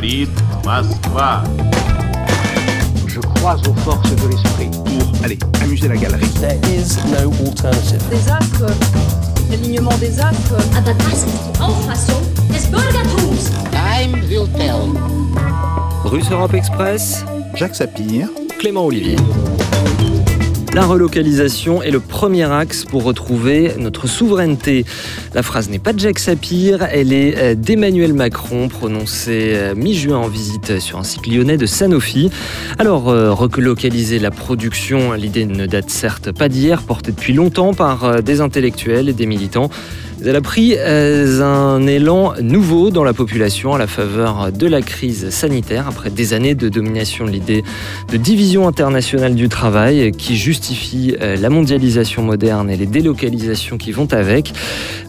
говорит Москва. Je crois aux forces de l'esprit. Pour, allez, amuser la galerie. There is no alternative. Des astres, l'alignement des astres. Aber das ist die Auffassung des Bürgertums. Time will tell. Russe Europe Express, Jacques Sapir. Clément Olivier. La relocalisation est le premier axe pour retrouver notre souveraineté. La phrase n'est pas de Jacques Sapir, elle est euh, d'Emmanuel Macron, prononcée euh, mi-juin en visite sur un site lyonnais de Sanofi. Alors, euh, relocaliser la production, l'idée ne date certes pas d'hier, portée depuis longtemps par des intellectuels et des militants. Elle a pris un élan nouveau dans la population à la faveur de la crise sanitaire, après des années de domination de l'idée de division internationale du travail qui justifie la mondialisation moderne et les délocalisations qui vont avec.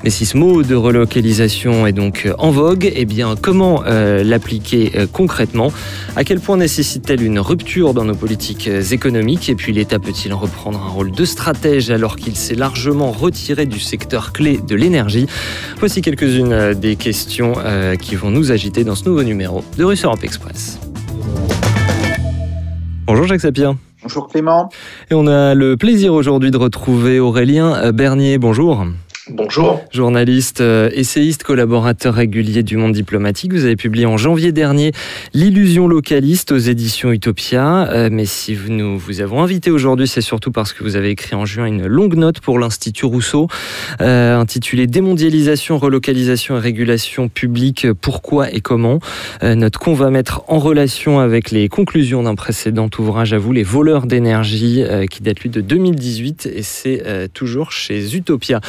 Mais si ce mot de relocalisation est donc en vogue, eh bien comment euh, l'appliquer euh, concrètement? À quel point nécessite-t-elle une rupture dans nos politiques économiques? Et puis l'État peut-il reprendre un rôle de stratège alors qu'il s'est largement retiré du secteur clé de l'énergie? Voici quelques-unes des questions euh, qui vont nous agiter dans ce nouveau numéro de Russe Europe Express. Bonjour Jacques Sapir. Bonjour Clément. Et on a le plaisir aujourd'hui de retrouver Aurélien Bernier. Bonjour. Bonjour. Journaliste, euh, essayiste, collaborateur régulier du Monde diplomatique. Vous avez publié en janvier dernier L'illusion localiste aux éditions Utopia. Euh, mais si nous vous avons invité aujourd'hui, c'est surtout parce que vous avez écrit en juin une longue note pour l'Institut Rousseau euh, intitulée Démondialisation, relocalisation et régulation publique, pourquoi et comment. note qu'on va mettre en relation avec les conclusions d'un précédent ouvrage à vous, Les voleurs d'énergie, qui date lui de 2018 et c'est toujours chez Utopia.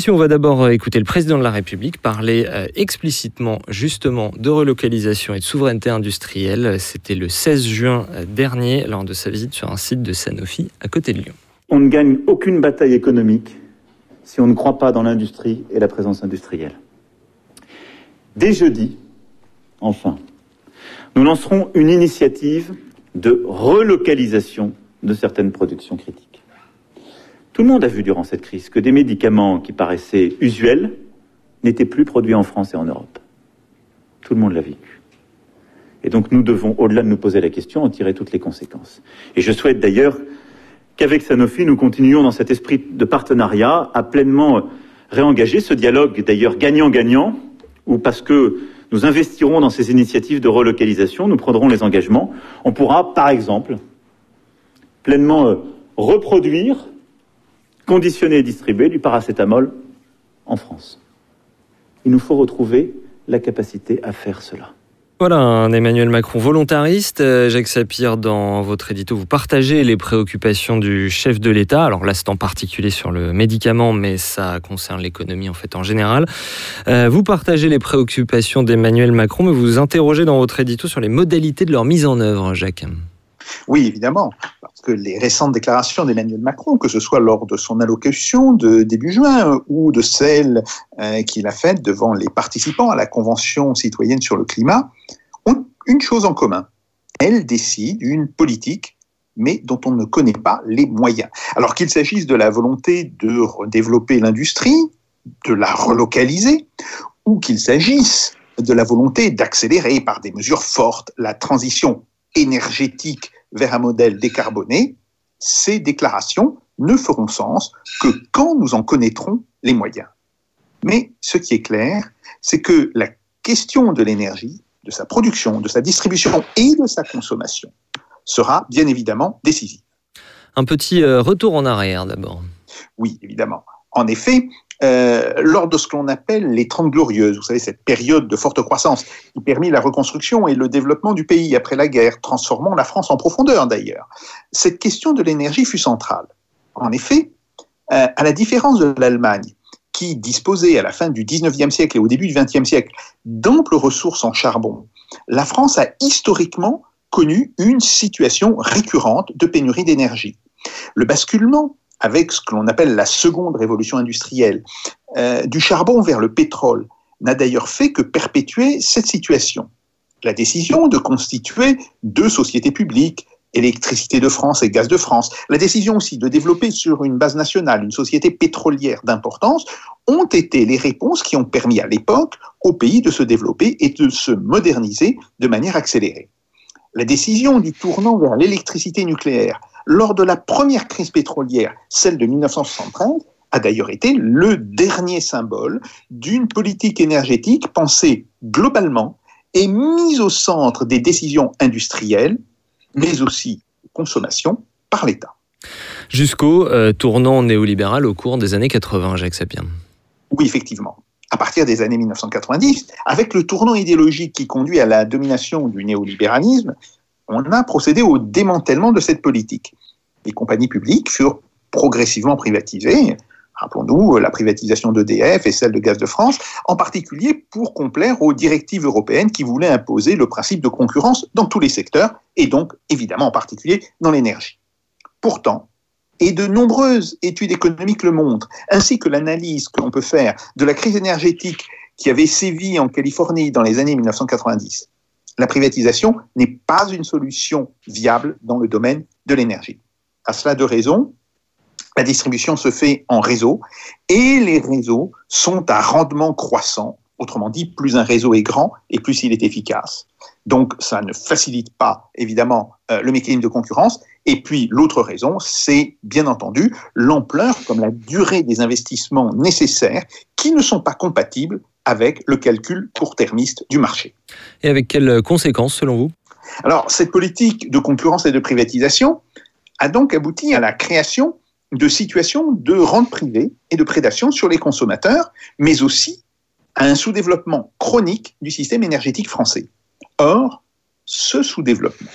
Messieurs, on va d'abord euh, écouter le président de la République parler euh, explicitement justement de relocalisation et de souveraineté industrielle. C'était le 16 juin euh, dernier lors de sa visite sur un site de Sanofi à côté de Lyon. On ne gagne aucune bataille économique si on ne croit pas dans l'industrie et la présence industrielle. Dès jeudi, enfin, nous lancerons une initiative de relocalisation de certaines productions critiques. Tout le monde a vu durant cette crise que des médicaments qui paraissaient usuels n'étaient plus produits en France et en Europe. Tout le monde l'a vécu. Et donc nous devons, au-delà de nous poser la question, en tirer toutes les conséquences. Et je souhaite d'ailleurs qu'avec Sanofi, nous continuions dans cet esprit de partenariat à pleinement réengager ce dialogue, d'ailleurs gagnant-gagnant, où parce que nous investirons dans ces initiatives de relocalisation, nous prendrons les engagements, on pourra, par exemple, pleinement euh, reproduire conditionner et distribuer du paracétamol en France. Il nous faut retrouver la capacité à faire cela. Voilà, un Emmanuel Macron volontariste. Euh, Jacques Sapir, dans votre édito, vous partagez les préoccupations du chef de l'État. Alors là, c'est en particulier sur le médicament, mais ça concerne l'économie en fait en général. Euh, vous partagez les préoccupations d'Emmanuel Macron, mais vous vous interrogez dans votre édito sur les modalités de leur mise en œuvre, Jacques. Oui, évidemment, que les récentes déclarations d'Emmanuel Macron, que ce soit lors de son allocution de début juin ou de celle euh, qu'il a faite devant les participants à la Convention citoyenne sur le climat, ont une chose en commun. Elles décident une politique mais dont on ne connaît pas les moyens. Alors qu'il s'agisse de la volonté de développer l'industrie, de la relocaliser, ou qu'il s'agisse de la volonté d'accélérer par des mesures fortes la transition énergétique vers un modèle décarboné, ces déclarations ne feront sens que quand nous en connaîtrons les moyens. Mais ce qui est clair, c'est que la question de l'énergie, de sa production, de sa distribution et de sa consommation sera bien évidemment décisive. Un petit euh, retour en arrière d'abord. Oui, évidemment. En effet, euh, lors de ce que l'on appelle les Trente Glorieuses, vous savez, cette période de forte croissance qui permit la reconstruction et le développement du pays après la guerre, transformant la France en profondeur d'ailleurs. Cette question de l'énergie fut centrale. En effet, euh, à la différence de l'Allemagne, qui disposait à la fin du 19e siècle et au début du 20e siècle d'amples ressources en charbon, la France a historiquement connu une situation récurrente de pénurie d'énergie. Le basculement avec ce que l'on appelle la seconde révolution industrielle, euh, du charbon vers le pétrole, n'a d'ailleurs fait que perpétuer cette situation. La décision de constituer deux sociétés publiques, Électricité de France et Gaz de France, la décision aussi de développer sur une base nationale une société pétrolière d'importance, ont été les réponses qui ont permis à l'époque au pays de se développer et de se moderniser de manière accélérée. La décision du tournant vers l'électricité nucléaire lors de la première crise pétrolière, celle de 1973, a d'ailleurs été le dernier symbole d'une politique énergétique pensée globalement et mise au centre des décisions industrielles, mais aussi consommation par l'État. Jusqu'au euh, tournant néolibéral au cours des années 80, Jacques Sapien. Oui, effectivement. À partir des années 1990, avec le tournant idéologique qui conduit à la domination du néolibéralisme, on a procédé au démantèlement de cette politique. Les compagnies publiques furent progressivement privatisées, Rappelons-nous la privatisation d'EDF et celle de Gaz de France, en particulier pour complaire aux directives européennes qui voulaient imposer le principe de concurrence dans tous les secteurs, et donc évidemment en particulier dans l'énergie. Pourtant, et de nombreuses études économiques le montrent, ainsi que l'analyse que l'on peut faire de la crise énergétique qui avait sévi en Californie dans les années 1990. La privatisation n'est pas une solution viable dans le domaine de l'énergie. À cela deux raisons. La distribution se fait en réseau et les réseaux sont à rendement croissant. Autrement dit, plus un réseau est grand et plus il est efficace. Donc, ça ne facilite pas, évidemment, euh, le mécanisme de concurrence. Et puis, l'autre raison, c'est bien entendu l'ampleur comme la durée des investissements nécessaires qui ne sont pas compatibles avec le calcul court-termiste du marché. Et avec quelles conséquences, selon vous? Alors, cette politique de concurrence et de privatisation a donc abouti à la création de situations de rente privée et de prédation sur les consommateurs, mais aussi à un sous-développement chronique du système énergétique français. Or, ce sous-développement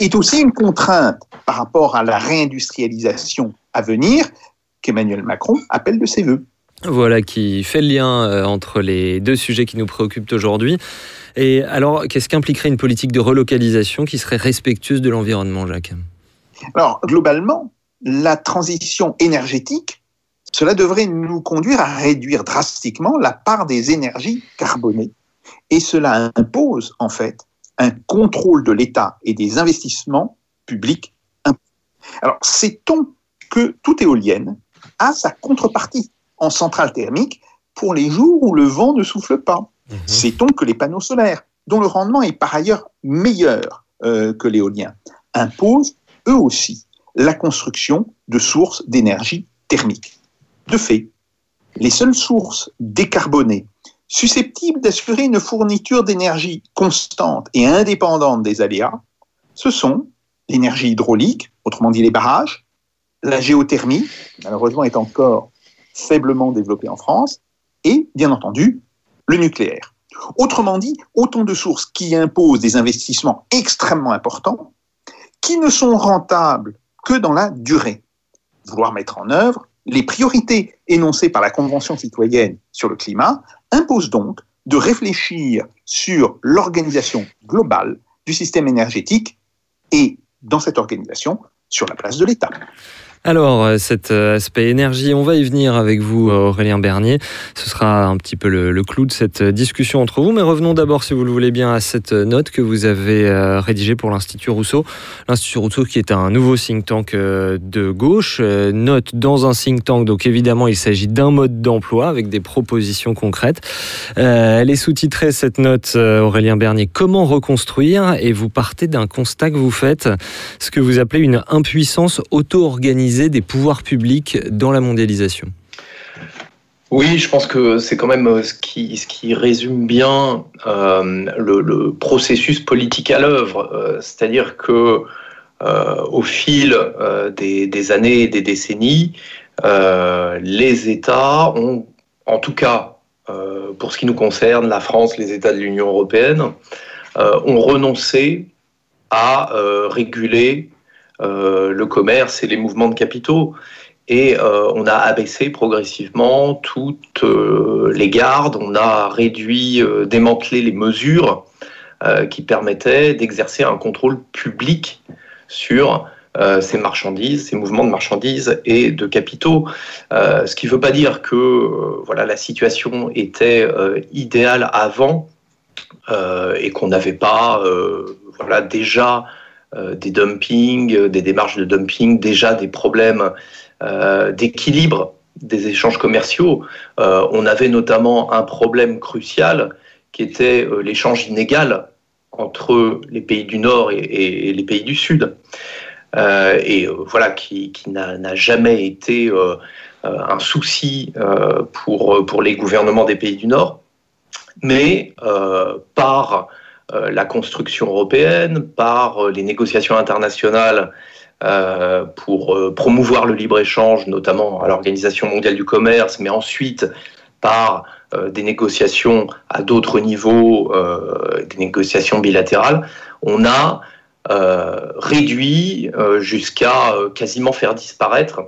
est aussi une contrainte par rapport à la réindustrialisation à venir qu'Emmanuel Macron appelle de ses voeux. Voilà qui fait le lien euh, entre les deux sujets qui nous préoccupent aujourd'hui. Et alors, qu'est-ce qu'impliquerait une politique de relocalisation qui serait respectueuse de l'environnement, Jacques? Alors, globalement, la transition énergétique, cela devrait nous conduire à réduire drastiquement la part des énergies carbonées. Et cela impose, en fait, un contrôle de l'État et des investissements publics. Alors, sait-on que toute éolienne a sa contrepartie? En centrale thermique pour les jours où le vent ne souffle pas mmh. Sait-on que les panneaux solaires, dont le rendement est par ailleurs meilleur euh, que l'éolien, imposent eux aussi la construction de sources d'énergie thermique. De fait, les seules sources décarbonées susceptibles d'assurer une fourniture d'énergie constante et indépendante des aléas, ce sont l'énergie hydraulique, autrement dit les barrages, la géothermie, malheureusement est encore faiblement développée en France, et bien entendu le nucléaire. Autrement dit, autant de sources qui imposent des investissements extrêmement importants, qui ne sont rentables que dans la durée. Vouloir mettre en œuvre les priorités énoncées par la Convention citoyenne sur le climat impose donc de réfléchir sur l'organisation globale du système énergétique et, dans cette organisation, sur la place de l'État. Alors, euh, cet euh, aspect énergie, on va y venir avec vous, euh, Aurélien Bernier. Ce sera un petit peu le, clou de cette discussion entre vous. Mais revenons d'abord, si vous le voulez bien, à cette note que vous avez rédigée pour l'Institut Rousseau. L'Institut Rousseau qui est un nouveau think tank de gauche. Note dans un think tank, donc évidemment, il s'agit d'un mode d'emploi avec des propositions concrètes. Elle est sous-titrée, cette note, Aurélien Bernier, Comment reconstruire? Et vous partez d'un constat que vous faites, ce que vous appelez une impuissance auto-organisée des pouvoirs publics dans la mondialisation oui, je pense que c'est quand même euh, ce qui, résume bien euh, le, processus politique à l'œuvre. Euh, c'est-à-dire que au fil des, des, années et des décennies, les États ont, en tout cas pour ce qui nous concerne, la France, les États de l'Union européenne, ont renoncé à réguler le commerce et les mouvements de capitaux. Et euh, on a abaissé progressivement toutes euh, les gardes, on a réduit, démantelé les mesures qui permettaient d'exercer un contrôle public sur ces marchandises, ces mouvements de marchandises et de capitaux. ce qui ne veut pas dire que voilà, la situation était idéale avant et qu'on n'avait pas voilà, déjà euh, des dumpings, euh, des démarches de dumping, déjà des problèmes euh, d'équilibre des échanges commerciaux. on avait notamment un problème crucial qui était l'échange inégal entre les pays du Nord et, les pays du Sud. et voilà, qui, qui n'a jamais été un souci pour, pour les gouvernements des pays du Nord. Mais par la construction européenne, par les négociations internationales euh, pour euh, promouvoir le libre-échange, notamment à l'Organisation mondiale du commerce, mais ensuite par euh, des négociations à d'autres niveaux, des négociations bilatérales, on a réduit jusqu'à quasiment faire disparaître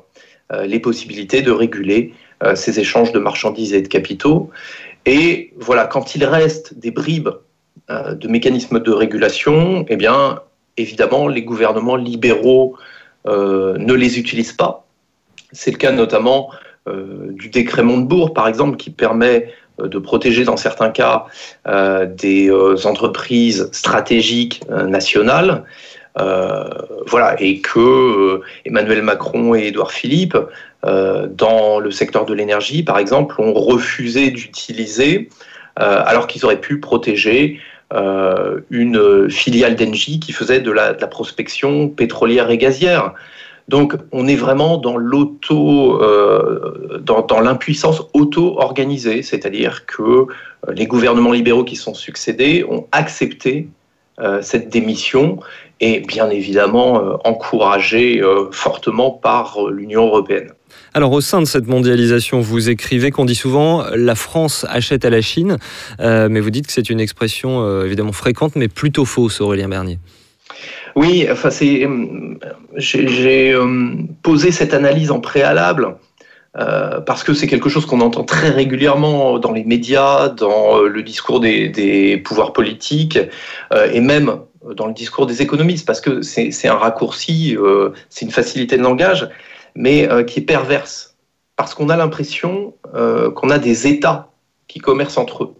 les possibilités de réguler ces échanges de marchandises et de capitaux. Et voilà, quand il reste des bribes de mécanismes de régulation, eh bien, évidemment, les gouvernements libéraux euh, ne les utilisent pas. C'est le cas notamment euh, du décret Montebourg, par exemple, qui permet euh, de protéger dans certains cas des entreprises stratégiques nationales. voilà, et que Emmanuel Macron et Édouard Philippe, dans le secteur de l'énergie, par exemple, ont refusé d'utiliser, alors qu'ils auraient pu protéger euh, une filiale d'Engie qui faisait de la, prospection pétrolière et gazière. Donc, on est vraiment dans l'auto, euh, dans, l'impuissance auto-organisée, c'est-à-dire que euh, les gouvernements libéraux qui sont succédés ont accepté cette démission et bien évidemment encouragée fortement par l'Union européenne. Alors au sein de cette mondialisation, vous écrivez qu'on dit souvent la France achète à la Chine, euh, mais vous dites que c'est une expression euh, évidemment fréquente, mais plutôt fausse, Aurélien Bernier. Oui, enfin j'ai posé cette analyse en préalable. Euh, parce que c'est quelque chose qu'on entend très régulièrement dans les médias, dans le discours des, pouvoirs politiques et même dans le discours des économistes, parce que c'est un raccourci, c'est une facilité de langage mais euh, qui est perverse, parce qu'on a l'impression euh, qu'on a des États qui commercent entre eux.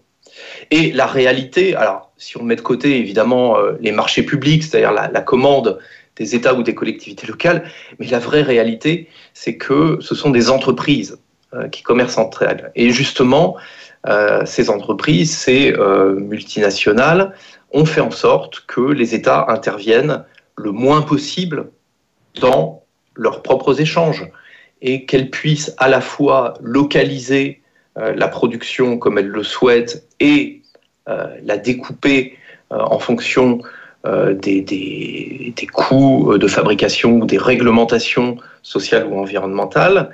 Et la réalité, alors si on met de côté évidemment euh, les marchés publics, c'est-à-dire la, commande des États ou des collectivités locales, mais la vraie réalité, c'est que ce sont des entreprises qui commercent entre elles. Et justement, ces entreprises, ces multinationales, ont fait en sorte que les États interviennent le moins possible dans leurs propres échanges et qu'elles puissent à la fois localiser euh, la production comme elles le souhaitent et euh, la découper euh, en fonction des, des, coûts de fabrication ou des réglementations sociales ou environnementales.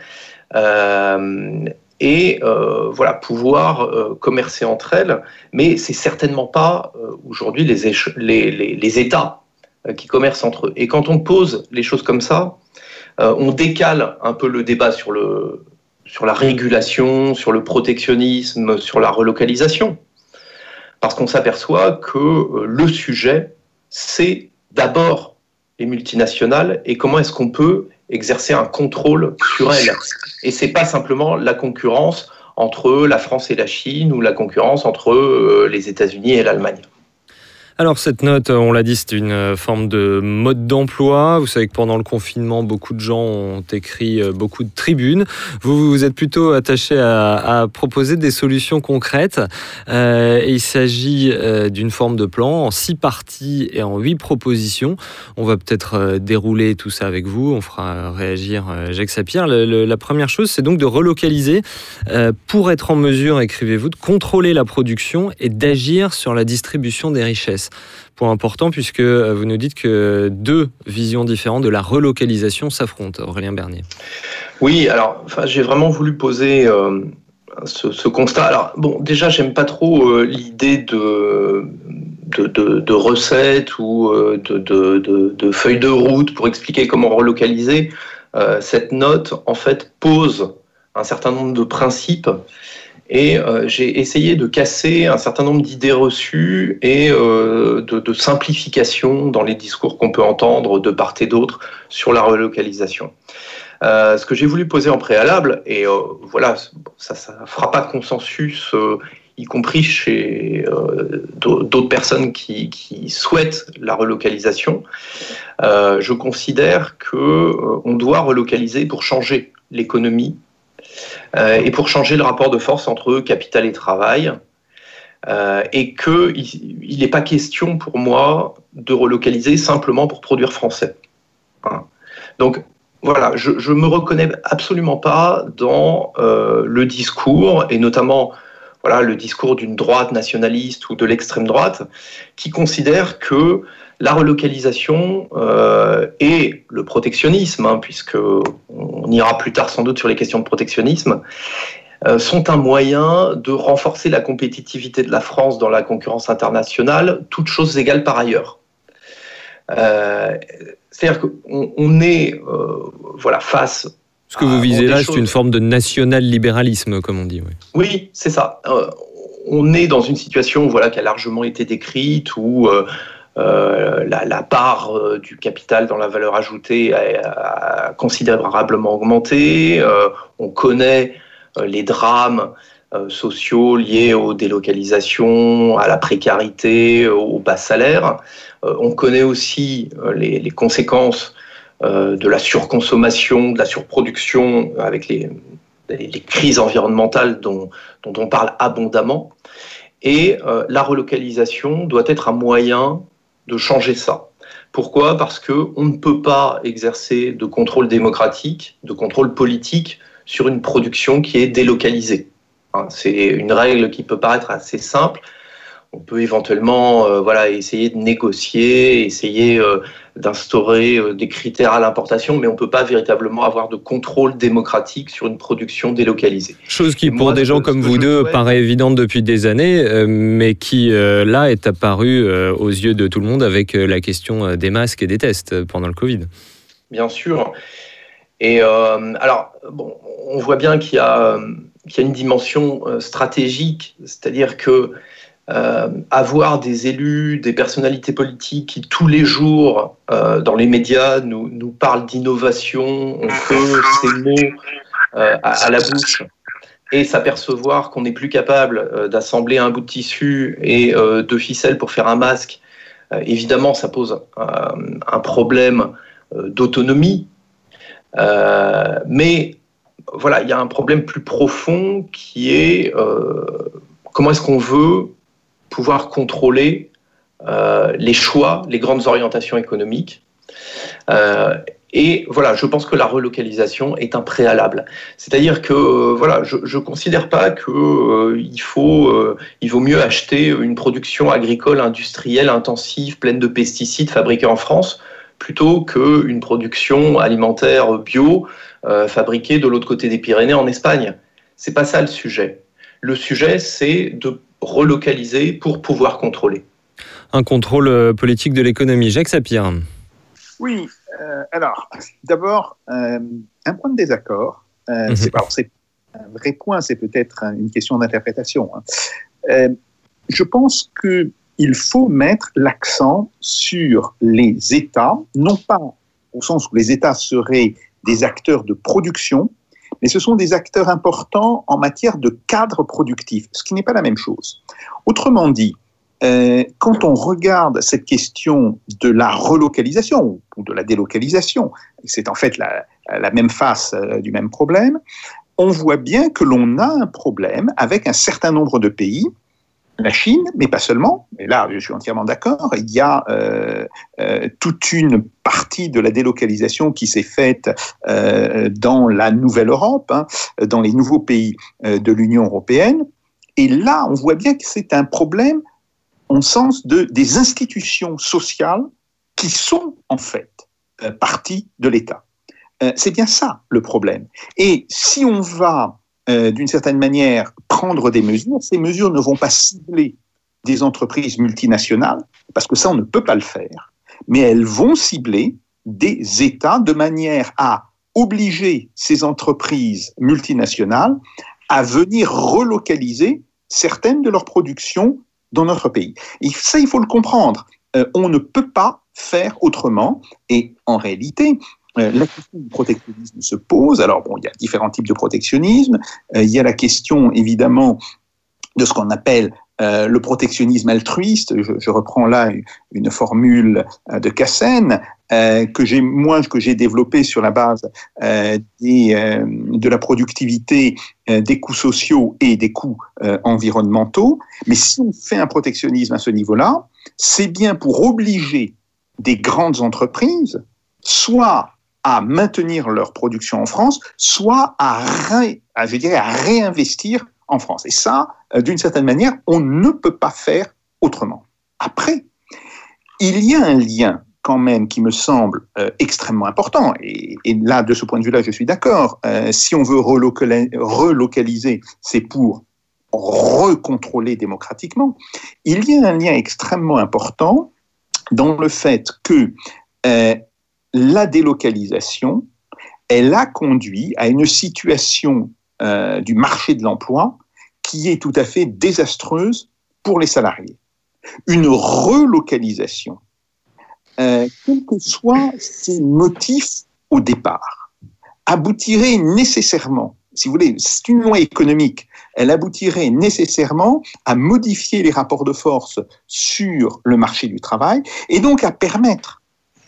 et voilà, pouvoir commercer entre elles, mais c'est certainement pas aujourd'hui les, les, les, États qui commercent entre eux. Et quand on pose les choses comme ça, euh, on décale un peu le débat sur, le, sur la régulation, sur le protectionnisme, sur la relocalisation. Parce qu'on s'aperçoit que euh, le sujet, c'est d'abord les multinationales et comment est-ce qu'on peut exercer un contrôle sur elles. Et c'est pas simplement la concurrence entre la France et la Chine ou la concurrence entre euh, les États-Unis et l'Allemagne. Alors cette note, on l'a dit, c'est une euh, forme de mode d'emploi. Vous savez que pendant le confinement, beaucoup de gens ont écrit euh, beaucoup de tribunes. Vous vous êtes plutôt attaché à, proposer des solutions concrètes. Euh, il s'agit d'une forme de plan en six parties et en huit propositions. On va peut-être dérouler tout ça avec vous. On fera réagir Jacques Sapir. la première chose, c'est donc de relocaliser pour être en mesure, écrivez-vous, de contrôler la production et d'agir sur la distribution des richesses. Point important puisque euh, vous nous dites que deux visions différentes de la relocalisation s'affrontent. Aurélien Bernier. Oui, alors j'ai vraiment voulu poser euh, ce, constat. Alors bon, déjà j'aime pas trop euh, l'idée de de, recettes ou de, de, feuilles de route pour expliquer comment relocaliser. cette note, en fait, pose un certain nombre de principes et euh, j'ai essayé de casser un certain nombre d'idées reçues et euh, de, simplification dans les discours qu'on peut entendre de part et d'autre sur la relocalisation. Euh, ce que j'ai voulu poser en préalable, et voilà, ça ne fera pas de consensus, y compris chez d'autres personnes qui, qui, souhaitent la relocalisation, je considère qu'on doit relocaliser pour changer l'économie et pour changer le rapport de force entre capital et travail, euh, et qu'il n'est pas question pour moi de relocaliser simplement pour produire français. Hein. Donc voilà, je ne me reconnais absolument pas dans euh, le discours, et notamment voilà, le discours d'une droite nationaliste ou de l'extrême droite, qui considère que la relocalisation euh, et le protectionnisme, hein, puisque on ira plus tard sans doute sur les questions de protectionnisme, euh, sont un moyen de renforcer la compétitivité de la France dans la concurrence internationale, toutes choses égales par ailleurs. Euh, c'est-à-dire qu'on on est voilà, face ce que vous visez là, c'est une forme de national-libéralisme, comme on dit. Oui, oui c'est ça. on est dans une situation voilà, qui a largement été décrite, où euh, la, part euh, du capital dans la valeur ajoutée a, considérablement augmenté. Euh, on connaît les drames sociaux liés aux délocalisations, à la précarité, aux bas salaires. on connaît aussi les, conséquences de la surconsommation, de la surproduction avec les, crises environnementales dont, on parle abondamment. Et la relocalisation doit être un moyen de changer ça. Pourquoi? Parce qu'on ne peut pas exercer de contrôle démocratique, de contrôle politique sur une production qui est délocalisée. Hein, c'est une règle qui peut paraître assez simple, on peut éventuellement euh, voilà, essayer de négocier, essayer euh, d'instaurer euh, des critères à l'importation, mais on ne peut pas véritablement avoir de contrôle démocratique sur une production délocalisée. Chose qui, pour des gens comme vous deux, paraît évidente depuis des années, mais qui, là, est apparue aux yeux de tout le monde avec la question des masques et des tests pendant le Covid. Bien sûr. Et alors, bon, on voit bien qu'il y, a une dimension stratégique, c'est-à-dire que euh, avoir des élus, des personnalités politiques qui tous les jours euh, dans les médias nous, nous parlent d'innovation, on peut ces mots euh, à, la bouche et s'apercevoir qu'on n'est plus capable d'assembler un bout de tissu et de ficelle pour faire un masque, évidemment ça pose un problème d'autonomie. mais voilà, il y a un problème plus profond qui est comment est-ce qu'on veut pouvoir contrôler euh, les choix, les grandes orientations économiques. Euh, et voilà, je pense que la relocalisation est un préalable. C'est-à-dire que euh, voilà, je ne considère pas qu'il faut, il vaut mieux acheter une production agricole industrielle intensive, pleine de pesticides, fabriquée en France, plutôt qu'une production alimentaire bio fabriquée de l'autre côté des Pyrénées en Espagne. C'est pas ça le sujet. Le sujet, c'est de relocaliser pour pouvoir contrôler. Un contrôle euh, politique de l'économie. Jacques Sapir. Oui, euh, alors, d'abord, euh, un point de désaccord. Mhm. c'est, un vrai point, c'est peut-être une question d'interprétation. Hein. je pense qu'il faut mettre l'accent sur les États, non pas au sens où les États seraient des acteurs de production, mais ce sont des acteurs importants en matière de cadre productif, ce qui n'est pas la même chose. Autrement dit, euh, quand on regarde cette question de la relocalisation ou de la délocalisation, c'est en fait la, même face euh, du même problème, on voit bien que l'on a un problème avec un certain nombre de pays la Chine, mais pas seulement, et là je suis entièrement d'accord, il y a euh, euh, toute une partie de la délocalisation qui s'est faite euh, dans la nouvelle Europe, hein, dans les nouveaux pays de l'Union européenne, et là on voit bien que c'est un problème en sens de, des institutions sociales qui sont en fait partie de l'État. c'est bien ça le problème. Et si on va euh, d'une certaine manière, prendre des mesures. Ces mesures ne vont pas cibler des entreprises multinationales, parce que ça, on ne peut pas le faire, mais elles vont cibler des États de manière à obliger ces entreprises multinationales à venir relocaliser certaines de leurs productions dans notre pays. Et ça, il faut le comprendre. Euh, on ne peut pas faire autrement. Et en réalité, la question du protectionnisme se pose. Alors, bon, il y a différents types de protectionnisme. Euh, il y a la question, évidemment, de ce qu'on appelle euh, le protectionnisme altruiste, je, reprends là une formule de Cassen, euh, que j'ai moi que j'ai développé sur la base euh, euh, de la productivité, des coûts sociaux et des coûts environnementaux. Mais si on fait un protectionnisme à ce niveau-là, c'est bien pour obliger des grandes entreprises soit à maintenir leur production en France, soit à, je dirais, à réinvestir en France. Et ça, d'une certaine manière, on ne peut pas faire autrement. Après, il y a un lien quand même qui me semble euh, extrêmement important. Et, là, de ce point de vue-là, je suis d'accord. Euh, si on veut relocaliser, c'est pour recontrôler démocratiquement. Il y a un lien extrêmement important dans le fait que euh, la délocalisation, elle a conduit à une situation euh, du marché de l'emploi qui est tout à fait désastreuse pour les salariés. Une relocalisation euh, quels que soient ses motifs au départ, aboutirait nécessairement, si vous voulez, c'est une loi économique, elle aboutirait nécessairement à modifier les rapports de force sur le marché du travail et donc à permettre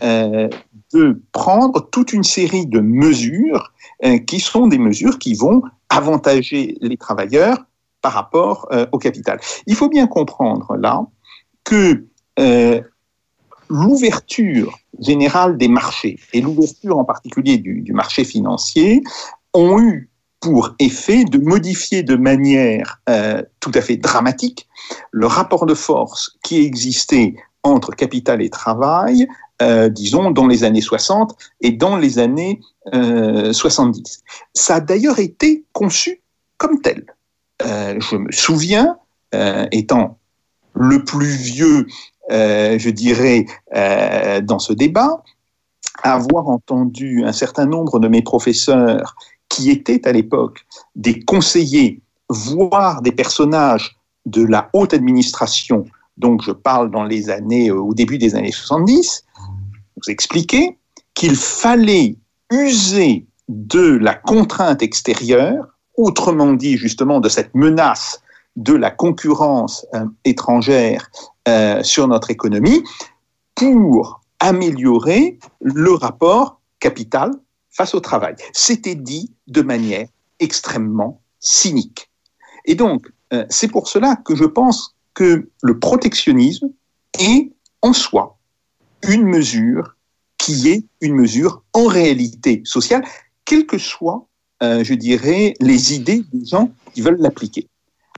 euh, de prendre toute une série de mesures euh, qui sont des mesures qui vont avantager les travailleurs par rapport euh, au capital. Il faut bien comprendre là que l'ouverture générale des marchés et l'ouverture en particulier du, marché financier ont eu pour effet de modifier de manière tout à fait dramatique le rapport de force qui existait entre capital et travail, euh, disons, dans les années 60 et dans les années euh, 70. Ça a d'ailleurs été conçu comme tel. Euh, je me souviens, euh, étant le plus vieux je dirais, dans ce débat, avoir entendu un certain nombre de mes professeurs qui étaient à l'époque des conseillers, voire des personnages de la haute administration, donc je parle dans les années, au début des années 70, vous expliquer qu'il fallait user de la contrainte extérieure, autrement dit justement de cette menace de la concurrence euh, étrangère euh, sur notre économie pour améliorer le rapport capital face au travail. C'était dit de manière extrêmement cynique. Et donc, euh, c'est pour cela que je pense que le protectionnisme est en soi une mesure qui est une mesure en réalité sociale, quelles que soient, euh, je dirais, les idées des gens qui veulent l'appliquer.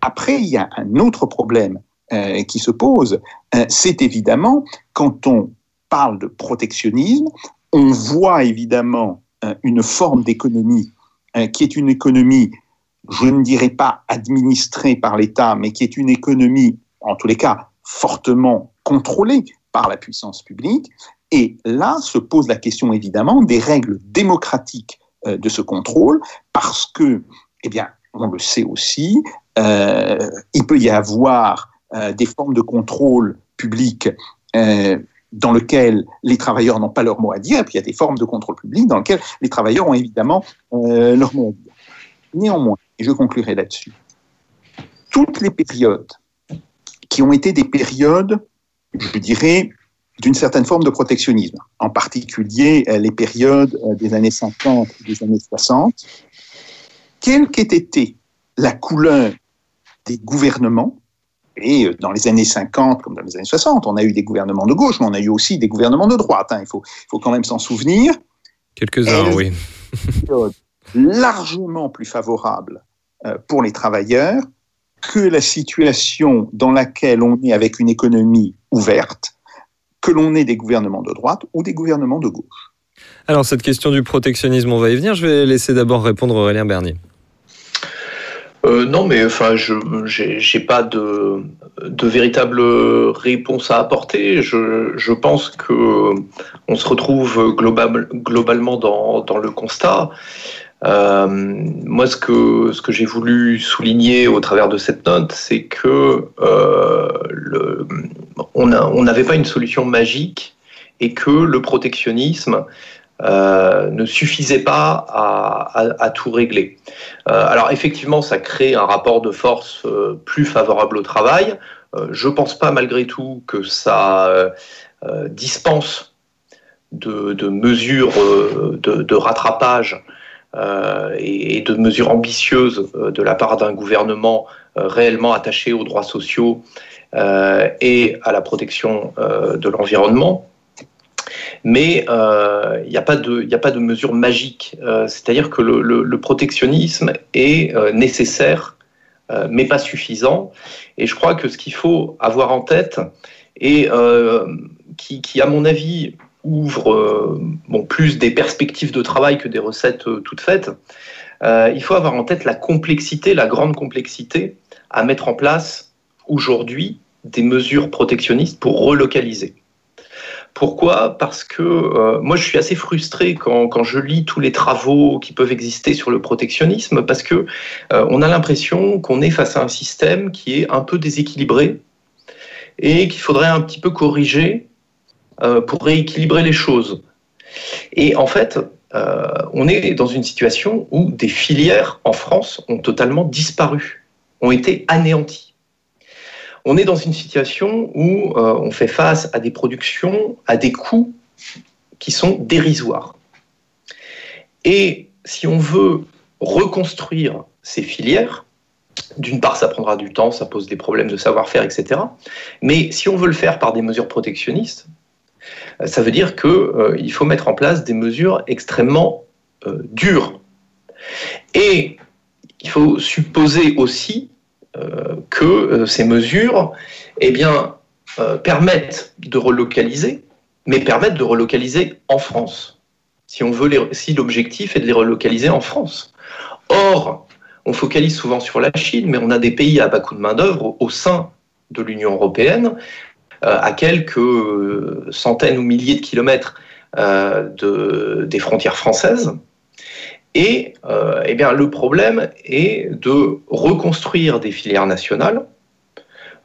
Après, il y a un autre problème euh, qui se pose, euh, c'est évidemment quand on parle de protectionnisme, on voit évidemment une forme d'économie qui est une économie, je ne dirais pas administrée par l'État, mais qui est une économie, en tous les cas, fortement contrôlée par la puissance publique. Et là se pose la question évidemment des règles démocratiques euh, de ce contrôle, parce que, eh bien, on le sait aussi, euh, il peut y avoir euh, des formes de contrôle public dans lesquelles les travailleurs n'ont pas leur mot à dire, et puis il y a des formes de contrôle public dans lesquelles les travailleurs ont évidemment leur mot à dire. Néanmoins, et je conclurai là-dessus, toutes les périodes qui ont été des périodes, je dirais, d'une certaine forme de protectionnisme, en particulier euh, les périodes euh, des années 50 et des années 60, quelle qu'ait été la couleur des gouvernements, et dans les années 50 comme dans les années 60, on a eu des gouvernements de gauche, mais on a eu aussi des gouvernements de droite. Hein, il, faut, faut quand même s'en souvenir. Quelques-uns, oui. largement plus favorable euh, pour les travailleurs que la situation dans laquelle on est avec une économie ouverte, que l'on ait des gouvernements de droite ou des gouvernements de gauche. Alors cette question du protectionnisme, on va y venir. Je vais laisser d'abord répondre Aurélien Bernier. Euh, non, mais enfin, je j'ai pas de, de véritable réponse à apporter. Je, je pense que on se retrouve global, globalement dans, dans le constat. Euh, moi, ce que ce que j'ai voulu souligner au travers de cette note, c'est que euh, on n'avait pas une solution magique et que le protectionnisme euh, ne suffisait pas à, tout régler. Alors effectivement, ça crée un rapport de force plus favorable au travail. je ne pense pas malgré tout que ça dispense de, mesures de, rattrapage et, de mesures ambitieuses de la part d'un gouvernement réellement attaché aux droits sociaux et à la protection de l'environnement mais euh, il n'y a, pas de, a pas de mesure magique. Euh, c'est-à-dire que le, protectionnisme est euh, nécessaire, mais pas suffisant. Et je crois que ce qu'il faut avoir en tête, et qui, à mon avis, ouvre bon, plus des perspectives de travail que des recettes toutes faites, il faut avoir en tête la complexité, la grande complexité à mettre en place aujourd'hui des mesures protectionnistes pour relocaliser. Pourquoi? Parce que euh, moi, je suis assez frustré quand, je lis tous les travaux qui peuvent exister sur le protectionnisme, parce que euh, on a l'impression qu'on est face à un système qui est un peu déséquilibré et qu'il faudrait un petit peu corriger euh, pour rééquilibrer les choses. Et en fait, on est dans une situation où des filières en France ont totalement disparu, ont été anéanties on est dans une situation où euh, on fait face à des productions, à des coûts qui sont dérisoires. Et si on veut reconstruire ces filières, d'une part, ça prendra du temps, ça pose des problèmes de savoir-faire, etc. Mais si on veut le faire par des mesures protectionnistes, euh, ça veut dire qu'il euh, faut mettre en place des mesures extrêmement dures. Et il faut supposer aussi euh, que euh, ces mesures eh euh, permettent de relocaliser, mais permettent de relocaliser en France, si, si l'objectif est de les relocaliser en France. Or, on focalise souvent sur la Chine, mais on a des pays à bas coût de main-d'œuvre au sein de l'Union européenne, à quelques centaines ou milliers de kilomètres des frontières françaises. Et euh, eh bien, le problème est de reconstruire des filières nationales,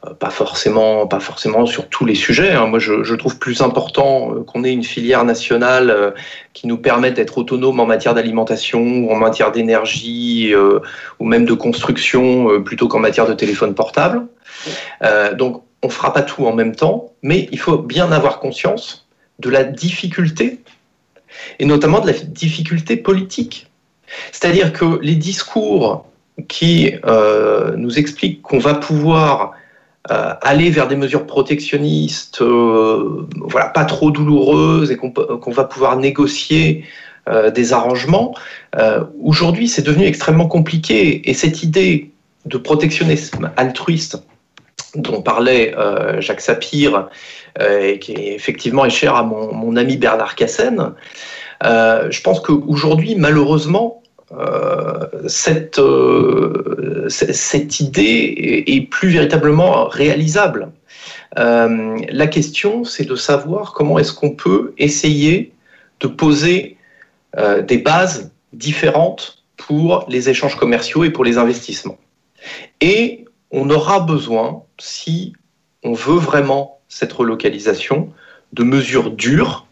euh, pas, forcément, pas forcément sur tous les sujets. Hein. Moi, je, trouve plus important euh, qu'on ait une filière nationale qui nous permette d'être autonome en matière d'alimentation, en matière d'énergie, ou même de construction, plutôt qu'en matière de téléphone portable. donc, on ne fera pas tout en même temps, mais il faut bien avoir conscience de la difficulté, et notamment de la difficulté politique c'est-à-dire que les discours qui euh, nous expliquent qu'on va pouvoir euh, aller vers des mesures protectionnistes, euh, voilà, pas trop douloureuses, et qu'on va pouvoir négocier des arrangements, aujourd'hui c'est devenu extrêmement compliqué. Et cette idée de protectionnisme altruiste dont parlait Jacques Sapir, et qui effectivement est cher à mon, ami Bernard Cassen, je pense qu'aujourd'hui, malheureusement, euh, cette, euh, idée est, plus véritablement réalisable. Euh, la question, c'est de savoir comment est-ce qu'on peut essayer de poser des bases différentes pour les échanges commerciaux et pour les investissements. Et on aura besoin, si on veut vraiment cette relocalisation, de mesures dures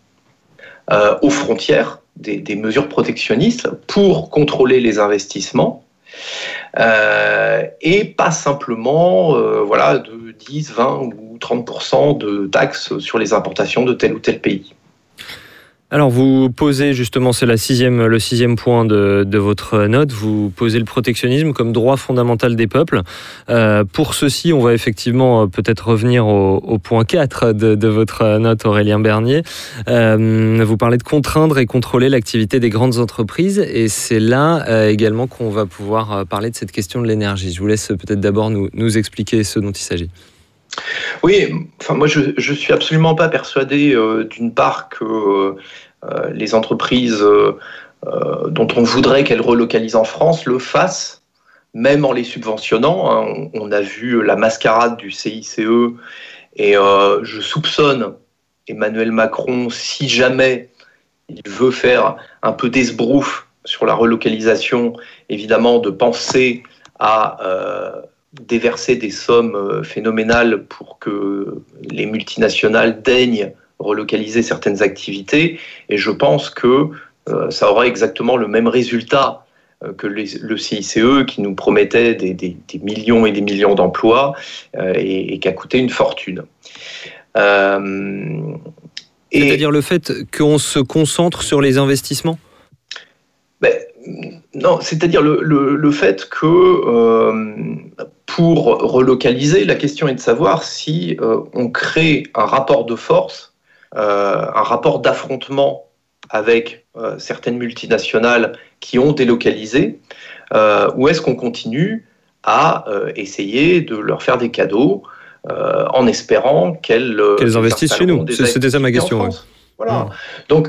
aux frontières des, mesures protectionnistes pour contrôler les investissements euh, et pas simplement euh, voilà, de 10, 20 ou 30% de taxes sur les importations de tel ou tel pays. Alors vous posez justement, c'est le sixième point de, votre note, vous posez le protectionnisme comme droit fondamental des peuples. Euh, pour ceci, on va effectivement euh, peut-être revenir au, point 4 de, votre note, Aurélien Bernier. Euh, vous parlez de contraindre et contrôler l'activité des grandes entreprises et c'est là également qu'on va pouvoir parler de cette question de l'énergie. Je vous laisse peut-être d'abord nous expliquer ce dont il s'agit. Oui, enfin moi je ne suis absolument pas persuadé euh, d'une part que euh, les entreprises euh, dont on voudrait qu'elles relocalisent en France le fassent, même en les subventionnant. Hein. On, a vu la mascarade du CICE et je soupçonne Emmanuel Macron, si jamais il veut faire un peu d'esbrouf sur la relocalisation, évidemment de penser à déverser des sommes euh, phénoménales pour que les multinationales daignent relocaliser certaines activités. Et je pense que ça aura exactement le même résultat que le CICE qui nous promettait des, millions et des millions d'emplois et, qui a coûté une fortune. C'est-à-dire le fait qu'on se concentre sur les investissements? Ben, Non, c'est-à-dire le, fait que euh, pour relocaliser, la question est de savoir si euh, on crée un rapport de force, euh, un rapport d'affrontement avec certaines multinationales qui ont délocalisé, ou est-ce qu'on continue à essayer de leur faire des cadeaux euh, en espérant qu'elles euh, investissent chez nous. C'était ça ma question. Voilà. Hmm. Donc,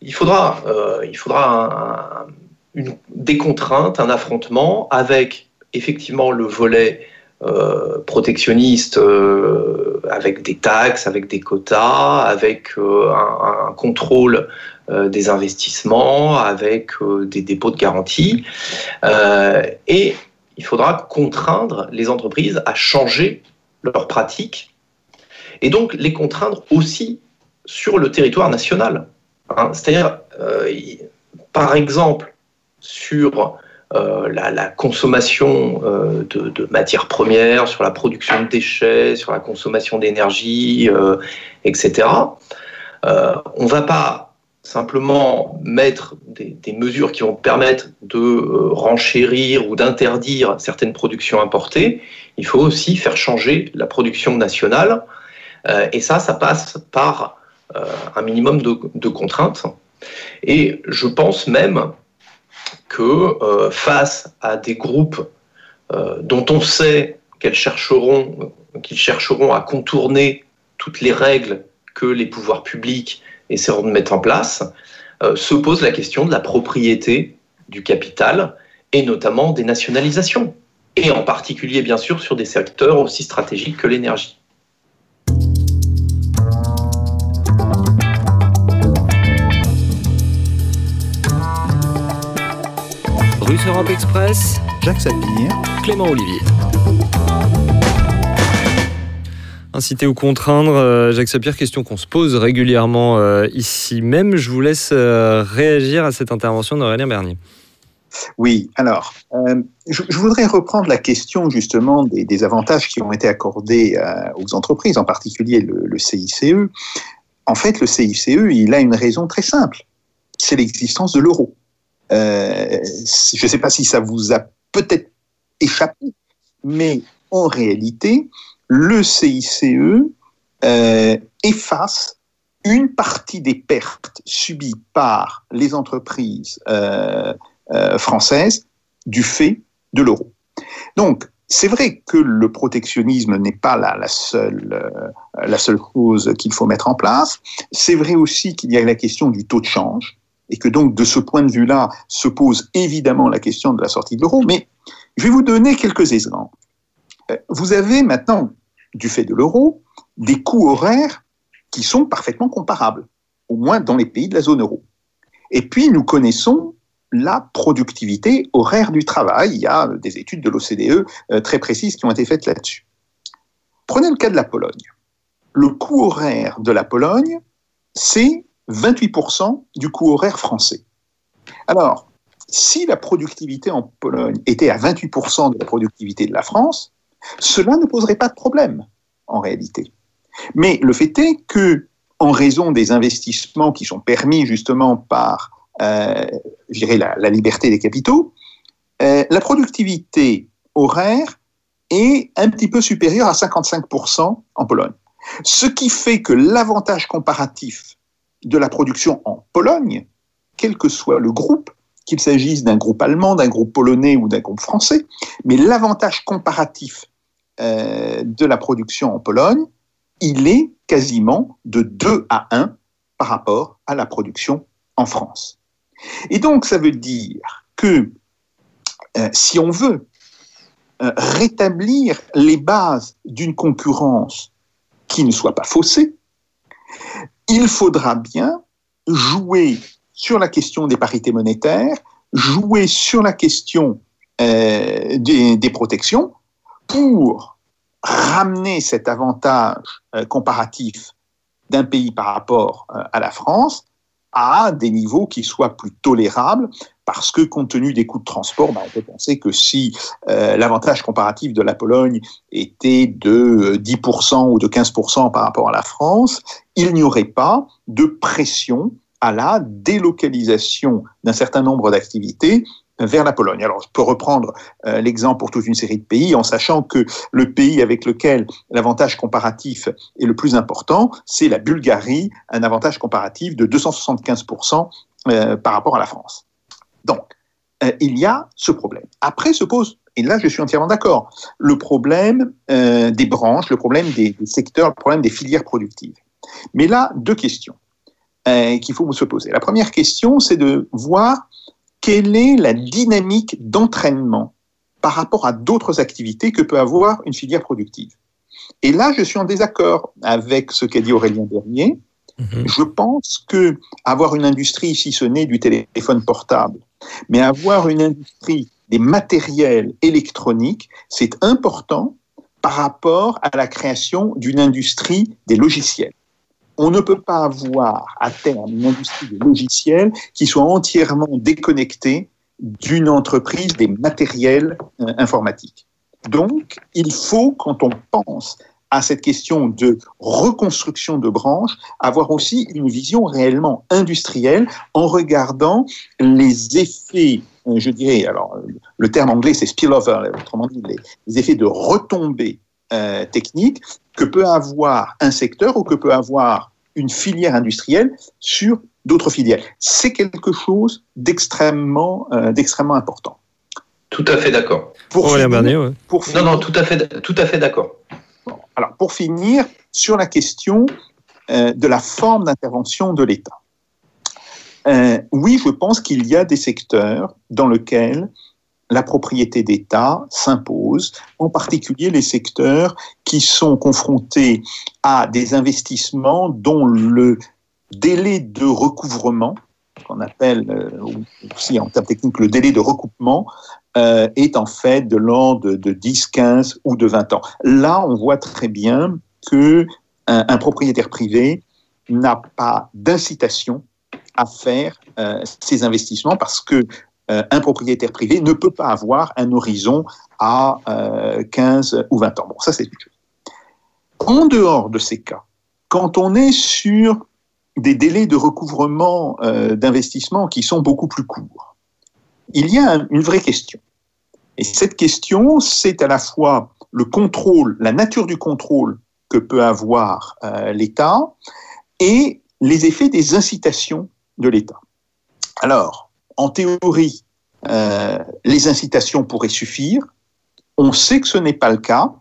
il faudra, euh, il faudra une, des contraintes, un affrontement avec effectivement le volet protectionniste, avec des taxes, avec des quotas, avec un, contrôle des investissements, avec des dépôts de garantie. et il faudra contraindre les entreprises à changer leurs pratiques, et donc les contraindre aussi sur le territoire national. Hein. C'est-à-dire, euh, par exemple, sur euh, la, consommation euh, de, matières premières, sur la production de déchets, sur la consommation d'énergie, etc. on ne va pas simplement mettre des, mesures qui vont permettre de renchérir ou d'interdire certaines productions importées il faut aussi faire changer la production nationale. Euh, et ça, ça passe par euh, un minimum de, contraintes. Et je pense même que euh, face à des groupes dont on sait qu'ils chercheront, qu'ils chercheront à contourner toutes les règles que les pouvoirs publics essaieront de mettre en place, se pose la question de la propriété du capital et notamment des nationalisations et en particulier bien sûr sur des secteurs aussi stratégiques que l'énergie. Russe Europe Express, Jacques Sapir, Clément Olivier. Inciter ou contraindre, euh, Jacques Sapir, question qu'on se pose régulièrement euh, ici même. Je vous laisse euh, réagir à cette intervention d'Aurélien Bernier. Oui, alors, euh, je, voudrais reprendre la question justement des, avantages qui ont été accordés euh, aux entreprises, en particulier le, CICE. En fait, le CICE, il a une raison très simple, c'est l'existence de l'euro. Euh, je ne sais pas si ça vous a peut-être échappé, mais en réalité, le CICE efface une partie des pertes subies par les entreprises euh, française du fait de l'euro. Donc, c'est vrai que le protectionnisme n'est pas la, seule, euh, la seule chose qu'il faut mettre en place. C'est vrai aussi qu'il y a la question du taux de change et que donc de ce point de vue-là se pose évidemment la question de la sortie de l'euro. Mais je vais vous donner quelques exemples. Euh, vous avez maintenant, du fait de l'euro, des coûts horaires qui sont parfaitement comparables, au moins dans les pays de la zone euro. Et puis nous connaissons la productivité horaire du travail. Il y a des études de l'OCDE euh, très précises qui ont été faites là-dessus. Prenez le cas de la Pologne. Le coût horaire de la Pologne, c'est 28% du coût horaire français. Alors, si la productivité en Pologne était à 28% de la productivité de la France, cela ne poserait pas de problème en réalité. Mais le fait est que, en raison des investissements qui sont permis justement par euh, la, liberté des capitaux, euh, la productivité horaire est un petit peu supérieure à 55% en Pologne. Ce qui fait que l'avantage comparatif de la production en Pologne, quel que soit le groupe, qu'il s'agisse d'un groupe allemand, d'un groupe polonais ou d'un groupe français, mais l'avantage comparatif euh, de la production en Pologne, il est quasiment de 2 à 1 par rapport à la production en France. Et donc, ça veut dire que euh, si on veut euh, rétablir les bases d'une concurrence qui ne soit pas faussée, il faudra bien jouer sur la question des parités monétaires, jouer sur la question euh, des, protections pour ramener cet avantage comparatif d'un pays par rapport euh, à la France à des niveaux qui soient plus tolérables, parce que compte tenu des coûts de transport, bah, on peut penser que si euh, l'avantage comparatif de la Pologne était de 10% ou de 15% par rapport à la France, il n'y aurait pas de pression à la délocalisation d'un certain nombre d'activités vers la Pologne. Alors, je peux reprendre euh, l'exemple pour toute une série de pays en sachant que le pays avec lequel l'avantage comparatif est le plus important, c'est la Bulgarie, un avantage comparatif de 275% euh, par rapport à la France. Donc, euh, il y a ce problème. Après se pose, et là je suis entièrement d'accord, le problème des branches, le problème des, secteurs, le problème des filières productives. Mais là, deux questions qu'il faut se poser. La première question, c'est de voir quelle est la dynamique d'entraînement par rapport à d'autres activités que peut avoir une filière productive. Et là, je suis en désaccord avec ce qu'a dit Aurélien Dernier. Mmh. Je pense que avoir une industrie, si ce n'est du téléphone portable, mais avoir une industrie des matériels électroniques, c'est important par rapport à la création d'une industrie des logiciels on ne peut pas avoir à terme une industrie de logiciels qui soit entièrement déconnectée d'une entreprise des matériels euh, informatiques. Donc, il faut, quand on pense à cette question de reconstruction de branches, avoir aussi une vision réellement industrielle en regardant les effets, euh, je dirais, alors le terme anglais c'est spillover, autrement dit les, effets de retombées euh, techniques que peut avoir un secteur ou que peut avoir une filière industrielle sur d'autres filières. C'est quelque chose d'extrêmement euh, d'extrêmement important. Tout à fait d'accord. Pour, finir, Bernier, ouais. pour finir, non, non, tout à fait, tout à fait d'accord. Bon, alors, pour finir, sur la question euh, de la forme d'intervention de l'État. Euh, oui, je pense qu'il y a des secteurs dans lesquels la propriété d'État s'impose, en particulier les secteurs qui sont confrontés à des investissements dont le délai de recouvrement, qu'on appelle euh, aussi en termes techniques le délai de recoupement, euh, est en fait de l'ordre de, de, 10, 15 ou de 20 ans. Là, on voit très bien que un, propriétaire privé n'a pas d'incitation à faire euh, ces investissements parce que un propriétaire privé ne peut pas avoir un horizon à euh, 15 ou 20 ans. Bon, ça c'est une chose. En dehors de ces cas, quand on est sur des délais de recouvrement euh, d'investissement qui sont beaucoup plus courts, il y a un, une vraie question. Et cette question, c'est à la fois le contrôle, la nature du contrôle que peut avoir euh, l'État et les effets des incitations de l'État. Alors, en théorie, euh, les incitations pourraient suffire. On sait que ce n'est pas le cas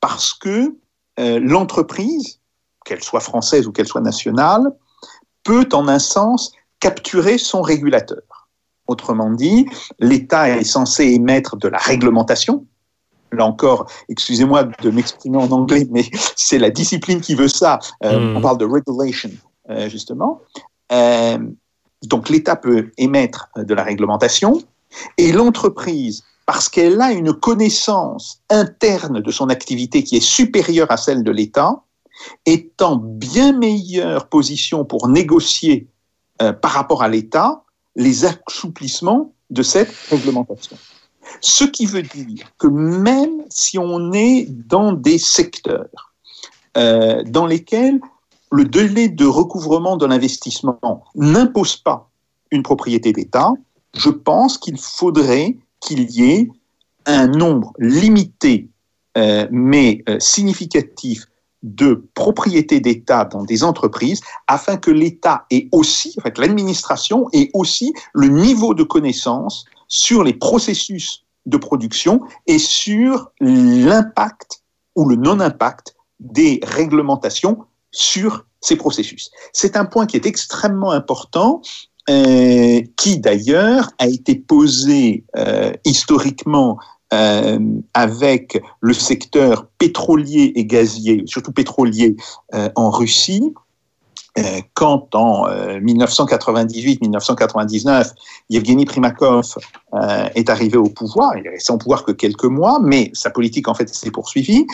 parce que euh, l'entreprise, qu'elle soit française ou qu'elle soit nationale, peut en un sens capturer son régulateur. Autrement dit, l'État est censé émettre de la réglementation. Là encore, excusez-moi de m'exprimer en anglais, mais c'est la discipline qui veut ça. Euh, mmh. On parle de regulation, justement. Euh, donc l'État peut émettre de la réglementation et l'entreprise, parce qu'elle a une connaissance interne de son activité qui est supérieure à celle de l'État, est en bien meilleure position pour négocier euh, par rapport à l'État les assouplissements de cette réglementation. Ce qui veut dire que même si on est dans des secteurs euh, dans lesquels le délai de recouvrement de l'investissement n'impose pas une propriété d'État, je pense qu'il faudrait qu'il y ait un nombre limité euh, mais euh, significatif de propriétés d'État dans des entreprises afin que l'État ait aussi, en l'administration ait aussi le niveau de connaissance sur les processus de production et sur l'impact ou le non-impact des réglementations sur ces processus. C'est un point qui est extrêmement important, euh, qui d'ailleurs a été posé euh, historiquement euh, avec le secteur pétrolier et gazier, surtout pétrolier en Russie, quand en 1998-1999, Yevgeny Primakov est arrivé au pouvoir, il est resté en pouvoir que quelques mois, mais sa politique en fait s'est poursuivie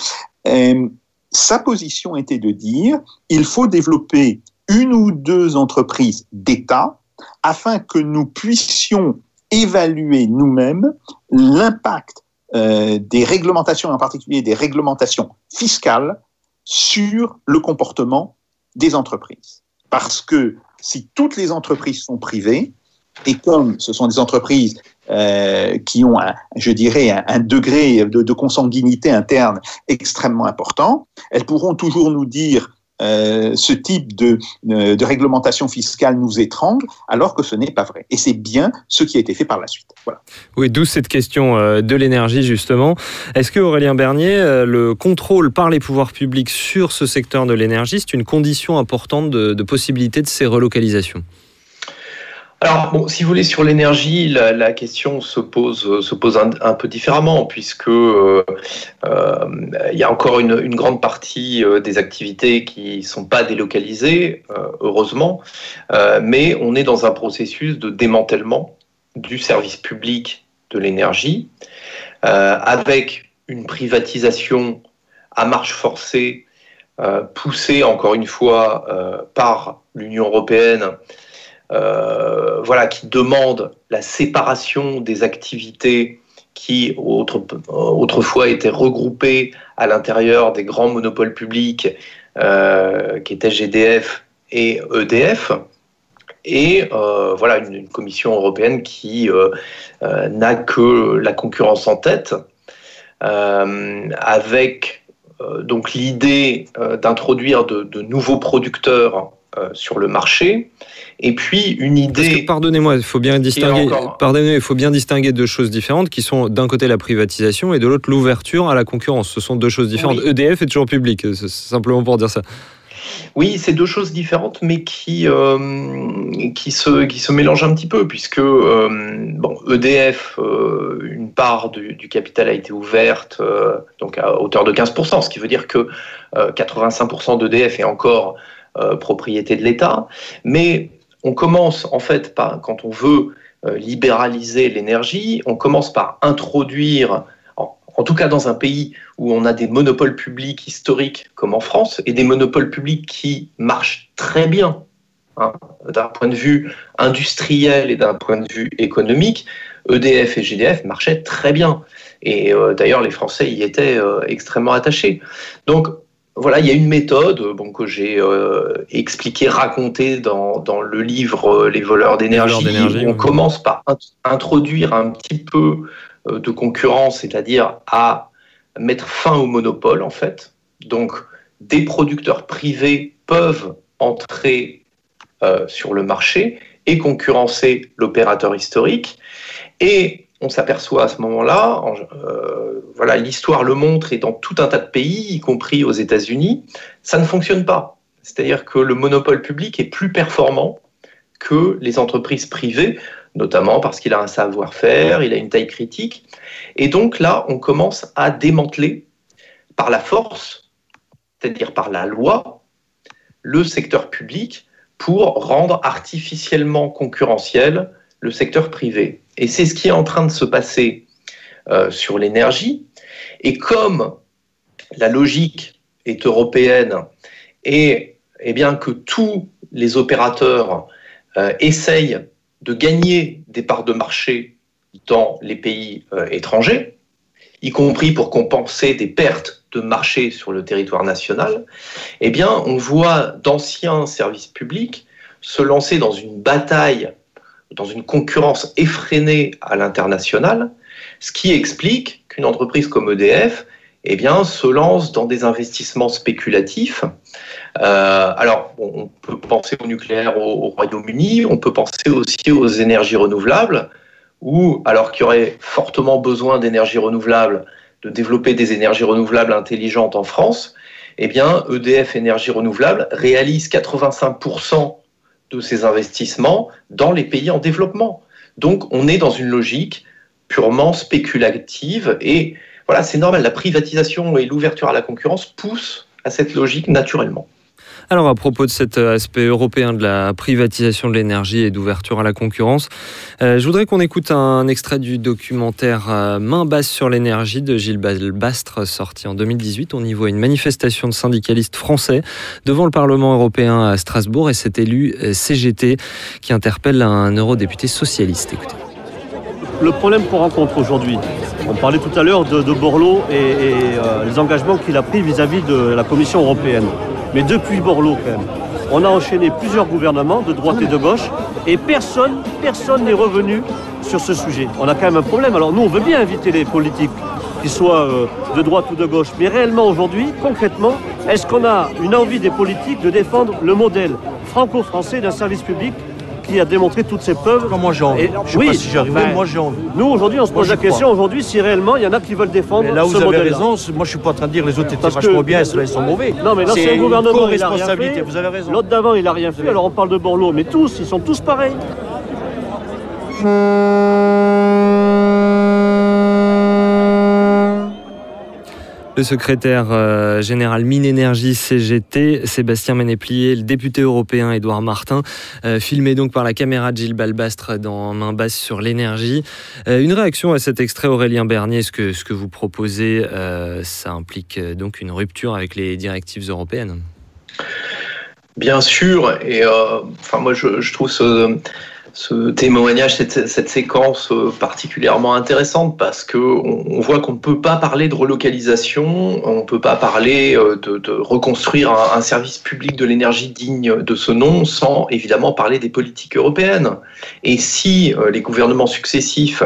sa position était de dire il faut développer une ou deux entreprises d'État afin que nous puissions évaluer nous-mêmes l'impact euh, des réglementations, en particulier des réglementations fiscales, sur le comportement des entreprises. Parce que si toutes les entreprises sont privées, et comme ce sont des entreprises euh, qui ont, je dirais, un, degré de, consanguinité interne extrêmement important, elles pourront toujours nous dire euh, ce type de, euh, de, réglementation fiscale nous étrangle, alors que ce n'est pas vrai. Et c'est bien ce qui a été fait par la suite. Voilà. Oui, d'où cette question de l'énergie, justement. Est-ce que, Aurélien Bernier, le contrôle par les pouvoirs publics sur ce secteur de l'énergie, c'est une condition importante de possibilité de ces relocalisations? Alors, bon, si vous voulez, sur l'énergie, la, question se pose, se pose un, peu différemment, puisque euh, euh, il y a encore une, grande partie euh, des activités qui ne sont pas délocalisées, euh, heureusement, euh, mais on est dans un processus de démantèlement du service public de l'énergie, euh, avec une privatisation à marche forcée, poussée encore une fois par l'Union européenne euh, voilà, qui demande la séparation des activités qui autre, autrefois étaient regroupées à l'intérieur des grands monopoles publics euh, qui étaient GDF et EDF. Et euh, voilà une, commission européenne qui euh, euh, n'a que la concurrence en tête, euh, avec donc l'idée d'introduire de, nouveaux producteurs sur le marché, et puis une idée. Pardonnez-moi, il faut bien distinguer. Encore... Pardonnez, il faut bien distinguer deux choses différentes qui sont d'un côté la privatisation et de l'autre l'ouverture à la concurrence. Ce sont deux choses différentes. Oui. EDF est toujours public, c'est simplement pour dire ça. Oui, c'est deux choses différentes, mais qui, euh, qui, se, qui se mélangent un petit peu, puisque euh, bon, EDF, euh, une part du, du, capital a été ouverte, euh, donc à hauteur de 15%, ce qui veut dire que 85% d'EDF est encore propriété de l'État. Mais on commence en fait par, quand on veut euh, libéraliser l'énergie, on commence par introduire, en, tout cas dans un pays où on a des monopoles publics historiques comme en France, et des monopoles publics qui marchent très bien hein, d'un point de vue industriel et d'un point de vue économique, EDF et GDF marchaient très bien. Et euh, d'ailleurs, les Français y étaient euh, extrêmement attachés. Donc, voilà, il y a une méthode bon, que j'ai euh, expliqué, racontée dans, dans, le livre euh, Les voleurs d'énergie. On oui. commence par introduire un petit peu euh, de concurrence, c'est-à-dire à mettre fin au monopole, en fait. Donc, des producteurs privés peuvent entrer euh, sur le marché et concurrencer l'opérateur historique. Et on s'aperçoit à ce moment-là, euh, voilà, l'histoire le montre et dans tout un tas de pays, y compris aux États-Unis, ça ne fonctionne pas. C'est-à-dire que le monopole public est plus performant que les entreprises privées, notamment parce qu'il a un savoir-faire, il a une taille critique. Et donc là, on commence à démanteler par la force, c'est-à-dire par la loi, le secteur public pour rendre artificiellement concurrentiel le secteur privé. Et c'est ce qui est en train de se passer euh, sur l'énergie. Et comme la logique est européenne et, et bien que tous les opérateurs euh, essayent de gagner des parts de marché dans les pays euh, étrangers, y compris pour compenser des pertes de marché sur le territoire national, eh bien, on voit d'anciens services publics se lancer dans une bataille dans une concurrence effrénée à l'international, ce qui explique qu'une entreprise comme EDF eh se lance dans des investissements spéculatifs. Euh, alors, on peut penser au nucléaire au, au Royaume-Uni, on peut penser aussi aux énergies renouvelables, où, alors qu'il y aurait fortement besoin d'énergie renouvelable, de développer des énergies renouvelables intelligentes en France, eh bien, EDF Énergie Renouvelable réalise 85% de ces investissements dans les pays en développement. Donc on est dans une logique purement spéculative et voilà, c'est normal, la privatisation et l'ouverture à la concurrence poussent à cette logique naturellement. Alors à propos de cet euh, aspect européen de la privatisation de l'énergie et d'ouverture à la concurrence, euh, je voudrais qu'on écoute un extrait du documentaire euh, Main basse sur l'énergie de Gilles Balbastre sorti en 2018. On y voit une manifestation de syndicalistes français devant le Parlement européen à Strasbourg et cet élu CGT qui interpelle un eurodéputé socialiste. Écoutez. Le problème qu'on rencontre aujourd'hui, on parlait tout à l'heure de, Borloo et, les engagements qu'il a pris vis-à-vis -vis de la Commission européenne. Mais depuis Borloo, quand même, on a enchaîné plusieurs gouvernements de droite et de gauche et personne, personne n'est revenu sur ce sujet. On a quand même un problème. Alors nous, on veut bien inviter les politiques, qu'ils soient euh, de droite ou de gauche, mais réellement aujourd'hui, concrètement, est-ce qu'on a une envie des politiques de défendre le modèle franco-français d'un service public qui a démontré toutes ses preuves. moi j'ai envie. Je sais oui, pas si j'arrive, ben, moi j'ai envie. Nous aujourd'hui on se pose la question aujourd'hui si réellement il y en a qui veulent défendre mais là, vous avez raison, moi je suis pas en train de dire les autres étaient vachement que, bien et ceux-là ils sont mauvais. Non mais l'ancien gouvernement il a rien fait. Vous avez raison. L'autre d'avant il a rien fait. Alors on parle de Borloo, mais tous, ils sont tous pareils. Le secrétaire euh, général Mine Énergie CGT, Sébastien Ménéplier, le député européen Édouard Martin, euh, filmé donc par la caméra de Gilles Balbastre dans Main basse sur l'énergie. Euh, une réaction à cet extrait, Aurélien Bernier, ce que, ce que vous proposez, ça implique donc une rupture avec les directives européennes Bien sûr, et enfin moi je, je trouve ce ce témoignage, cette, cette, séquence euh, particulièrement intéressante parce que on, voit qu'on ne peut pas parler de relocalisation, on ne peut pas parler euh, de, reconstruire un, service public de l'énergie digne de ce nom sans évidemment parler des politiques européennes. Et si euh, les gouvernements successifs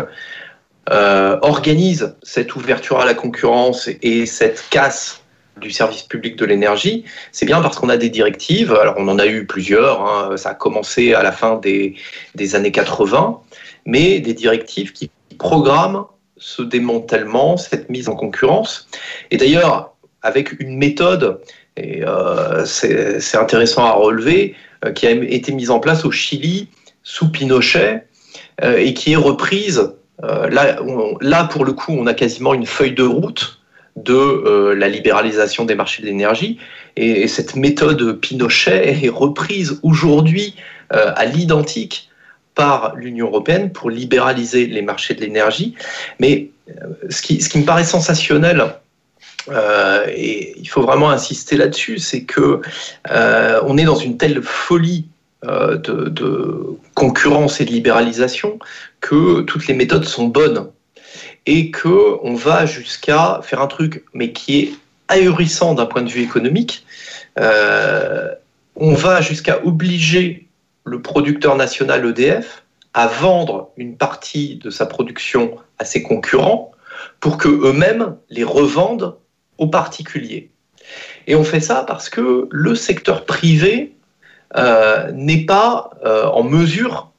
organisent cette ouverture à la concurrence et cette casse du service public de l'énergie, c'est bien parce qu'on a des directives. Alors on en a eu plusieurs, hein. ça a commencé à la fin des, des, années 80, mais des directives qui programment ce démantèlement, cette mise en concurrence. Et d'ailleurs, avec une méthode, et euh, c'est intéressant à relever, euh, qui a été mise en place au Chili sous Pinochet euh, et qui est reprise. Là, là, pour le coup, on a quasiment une feuille de route de euh, la libéralisation des marchés de l'énergie. Et, cette méthode Pinochet est reprise aujourd'hui euh, à l'identique par l'Union européenne pour libéraliser les marchés de l'énergie. Mais euh, ce, qui, me paraît sensationnel, et il faut vraiment insister là-dessus, c'est que euh, on est dans une telle folie de, concurrence et de libéralisation que toutes les méthodes sont bonnes et que on va jusqu'à faire un truc, mais qui est ahurissant d'un point de vue économique. Euh, on va jusqu'à obliger le producteur national EDF à vendre une partie de sa production à ses concurrents pour que eux-mêmes les revendent aux particuliers. Et on fait ça parce que le secteur privé euh, n'est pas euh, en mesure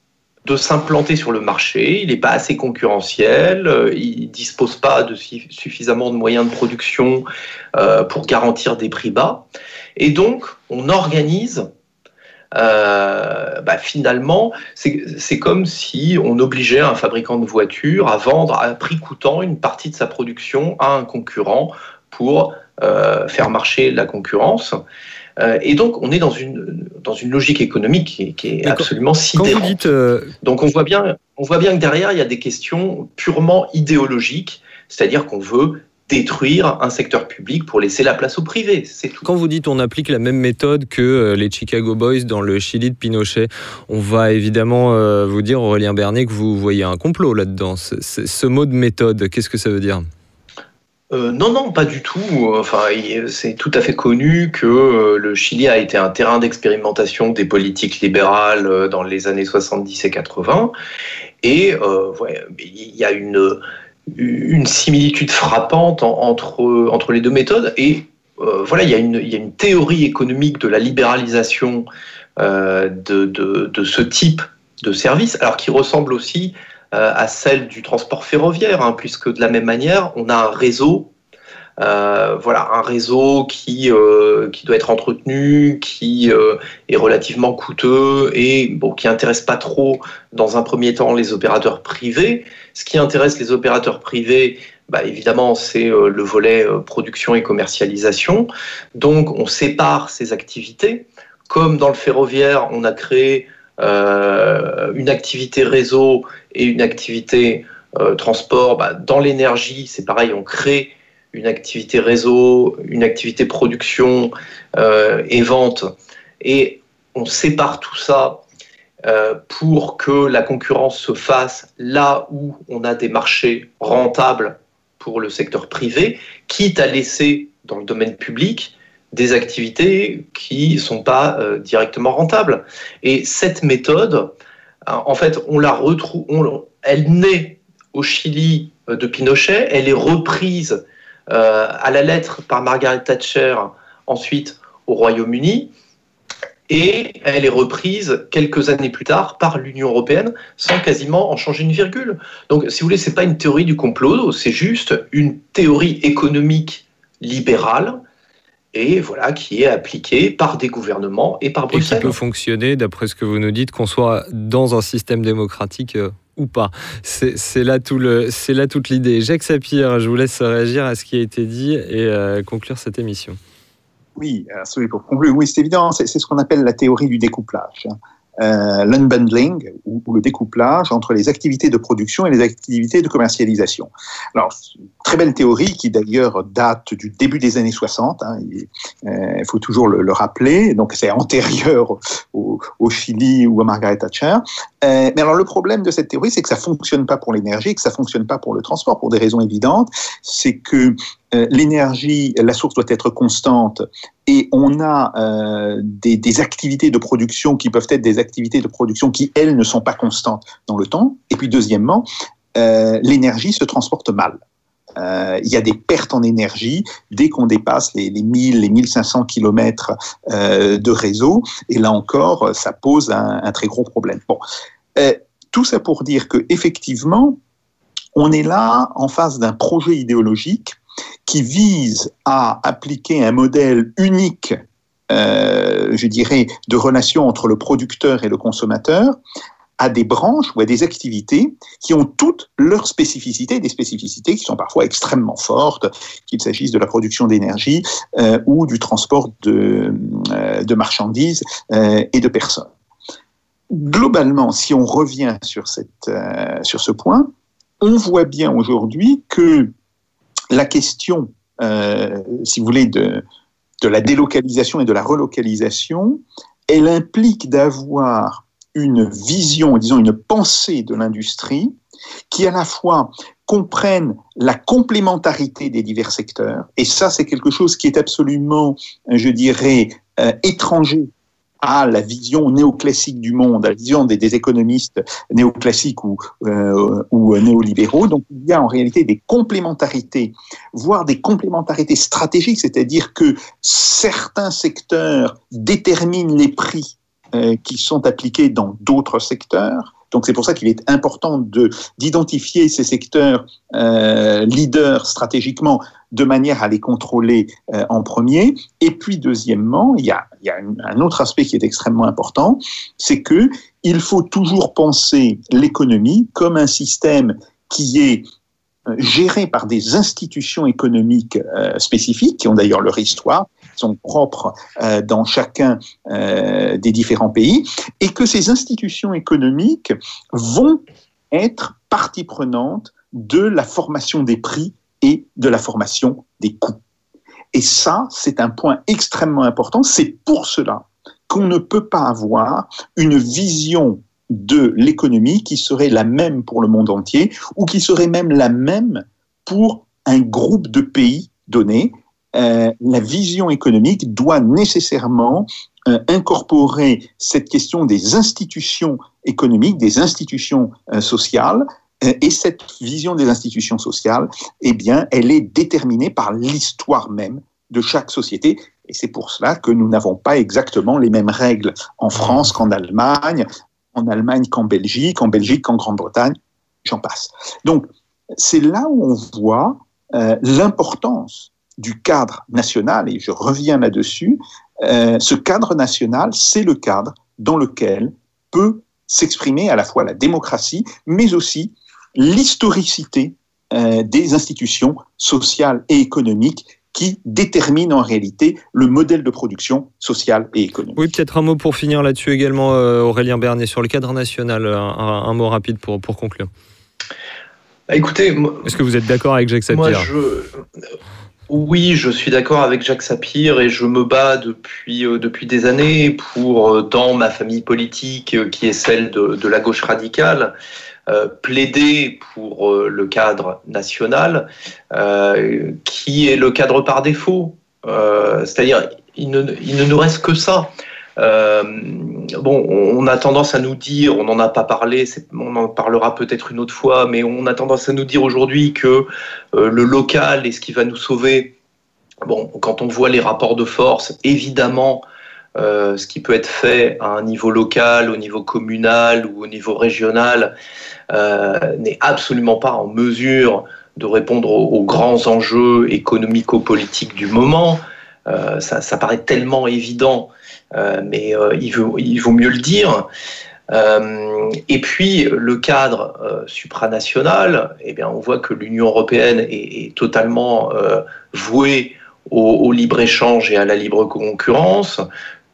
de s'implanter sur le marché, il n'est pas assez concurrentiel, euh, il ne dispose pas de suffisamment de moyens de production euh, pour garantir des prix bas. Et donc, on organise, euh, bah, finalement, c'est comme si on obligeait un fabricant de voitures à vendre à prix coûtant une partie de sa production à un concurrent pour faire marcher la concurrence. Euh, et donc, on est dans une, dans une logique économique qui, qui est absolument sidérante. Euh... Donc, on voit, bien, on voit bien que derrière, il y a des questions purement idéologiques, c'est-à-dire qu'on veut détruire un secteur public pour laisser la place au privé. C'est tout. Quand vous dites on applique la même méthode que euh, les Chicago Boys dans le Chili de Pinochet, on va évidemment euh, vous dire, Aurélien Bernier, que vous voyez un complot là-dedans. Ce mot de méthode, qu'est-ce que ça veut dire? Euh, non, non, pas du tout. Enfin, c'est tout à fait connu que euh, le Chili a été un terrain d'expérimentation des politiques libérales euh, dans les années 70 et 80. Et il y a une, similitude frappante en, entre, entre les deux méthodes. Et voilà, il y, a une, il y, a une, théorie économique de la libéralisation de, de, de, ce type de service, alors qui ressemble aussi à celle du transport ferroviaire, hein, puisque de la même manière, on a un réseau euh, voilà, un réseau qui, euh, qui doit être entretenu, qui euh, est relativement coûteux et bon, qui intéresse pas trop, dans un premier temps, les opérateurs privés. Ce qui intéresse les opérateurs privés, bah, évidemment, c'est euh, le volet euh, production et commercialisation. Donc, on sépare ces activités. Comme dans le ferroviaire, on a créé euh, une activité réseau et une activité euh, transport. Bah, dans l'énergie, c'est pareil, on crée une activité réseau, une activité production euh, et vente. Et on sépare tout ça euh, pour que la concurrence se fasse là où on a des marchés rentables pour le secteur privé, quitte à laisser dans le domaine public des activités qui ne sont pas directement rentables. Et cette méthode, en fait, on elle naît au Chili euh, de Pinochet, elle est reprise euh, à la lettre par Margaret Thatcher ensuite au Royaume-Uni, et elle est reprise quelques années plus tard par l'Union européenne sans quasiment en changer une virgule. Donc, si vous voulez, c'est pas une théorie du complot, c'est juste une théorie économique libérale et voilà qui est appliquée par des gouvernements et par Et qui Bruxelles. peut fonctionner, d'après ce que vous nous dites, qu'on soit dans un système démocratique euh, ou pas. C'est là, tout le- c'est là toute l'idée. Jacques Sapir, je vous laisse réagir à ce qui a été dit et euh, conclure cette émission. Oui, alors, celui pour conclure, oui, c'est évident, c'est c'est ce qu'on appelle la théorie du découplage. Hein. Euh, l'unbundling ou, le découplage entre les activités de production et les activités de commercialisation. Alors, très belle théorie qui d'ailleurs date du début des années 60. hein, il euh, il faut toujours le, le rappeler. Donc, c'est antérieur au, Chili ou à Margaret Thatcher. Euh, mais alors, le problème de cette théorie, c'est que ça fonctionne pas pour l'énergie, que ça fonctionne pas pour le transport, pour des raisons évidentes. C'est que euh, l'énergie, la source doit être constante et on a euh, des, activités de production qui peuvent être des activités de production qui, elles, ne sont pas constantes dans le temps. Et puis, deuxièmement, euh, l'énergie se transporte mal. Euh, il y a des pertes en énergie dès qu'on dépasse les, les 1000, les 1500 kilomètres euh, de réseau. Et là encore, ça pose un, un très gros problème. Bon, Euh, tout ça pour dire que effectivement, on est là en face d'un projet idéologique qui vise à appliquer un modèle unique, euh, je dirais, de relation entre le producteur et le consommateur à des branches ou à des activités qui ont toutes leurs spécificités, des spécificités qui sont parfois extrêmement fortes, qu'il s'agisse de la production d'énergie euh, ou du transport de, euh, marchandises et de personnes. Globalement, si on revient sur, cette, sur ce point, on voit bien aujourd'hui que la question, euh, si vous voulez, de, la délocalisation et de la relocalisation, elle implique d'avoir une vision, disons une pensée de l'industrie qui à la fois comprenne la complémentarité des divers secteurs, et ça c'est quelque chose qui est absolument, je dirais, euh, étranger à la vision néoclassique du monde, à la vision des, économistes néoclassiques ou, euh, ou néolibéraux. Donc il y a en réalité des complémentarités, voire des complémentarités stratégiques, c'est-à-dire que certains secteurs déterminent les prix euh, qui sont appliqués dans d'autres secteurs. Donc c'est pour ça qu'il est important de d'identifier ces secteurs euh, leaders stratégiquement de manière à les contrôler euh, en premier. Et puis deuxièmement, il y a, un autre aspect qui est extrêmement important, c'est que il faut toujours penser l'économie comme un système qui est euh, géré par des institutions économiques spécifiques, qui ont d'ailleurs leur histoire, sont propres euh, dans chacun euh, des différents pays, et que ces institutions économiques vont être partie prenante de la formation des prix et de la formation des coûts. Et ça, c'est un point extrêmement important. C'est pour cela qu'on ne peut pas avoir une vision de l'économie qui serait la même pour le monde entier ou qui serait même la même pour un groupe de pays donné. Euh, la vision économique doit nécessairement euh, incorporer cette question des institutions économiques, des institutions euh, sociales, et cette vision des institutions sociales, eh bien, elle est déterminée par l'histoire même de chaque société. Et c'est pour cela que nous n'avons pas exactement les mêmes règles en France qu'en Allemagne, en Allemagne qu'en Belgique, en Belgique qu'en Grande-Bretagne, j'en passe. Donc, c'est là où on voit l'importance du cadre national, et je reviens là-dessus. Euh, ce cadre national, c'est le cadre dans lequel peut s'exprimer à la fois la démocratie, mais aussi l'historicité euh, des institutions sociales et économiques qui déterminent en réalité le modèle de production sociale et économique. Oui, peut-être un mot pour finir là-dessus également, euh, Aurélien Bernier, sur le cadre national, un, un mot rapide pour, pour conclure. Bah, écoutez, est-ce que vous êtes d'accord avec Jacques Sapir moi, je... Oui, je suis d'accord avec Jacques Sapir et je me bats depuis, euh, depuis des années pour, euh, dans ma famille politique, euh, qui est celle de, de la gauche radicale, euh, plaider pour euh, le cadre national, euh, qui est le cadre par défaut. C'est-à-dire, il ne, il ne nous reste que ça. Euh, bon, on a tendance à nous dire, on n'en a pas parlé, on en parlera peut-être une autre fois, mais on a tendance à nous dire aujourd'hui que euh, le local est ce qui va nous sauver. Bon, quand on voit les rapports de force, évidemment, euh, ce qui peut être fait à un niveau local, au niveau communal ou au niveau régional n'est absolument pas en mesure de répondre aux, grands enjeux économico-politiques du moment. Ça, paraît tellement évident mais euh, il, vaut, mieux le dire. Euh, et puis le cadre supranational, eh bien, on voit que l'Union européenne est, totalement vouée au, au libre-échange et à la libre concurrence,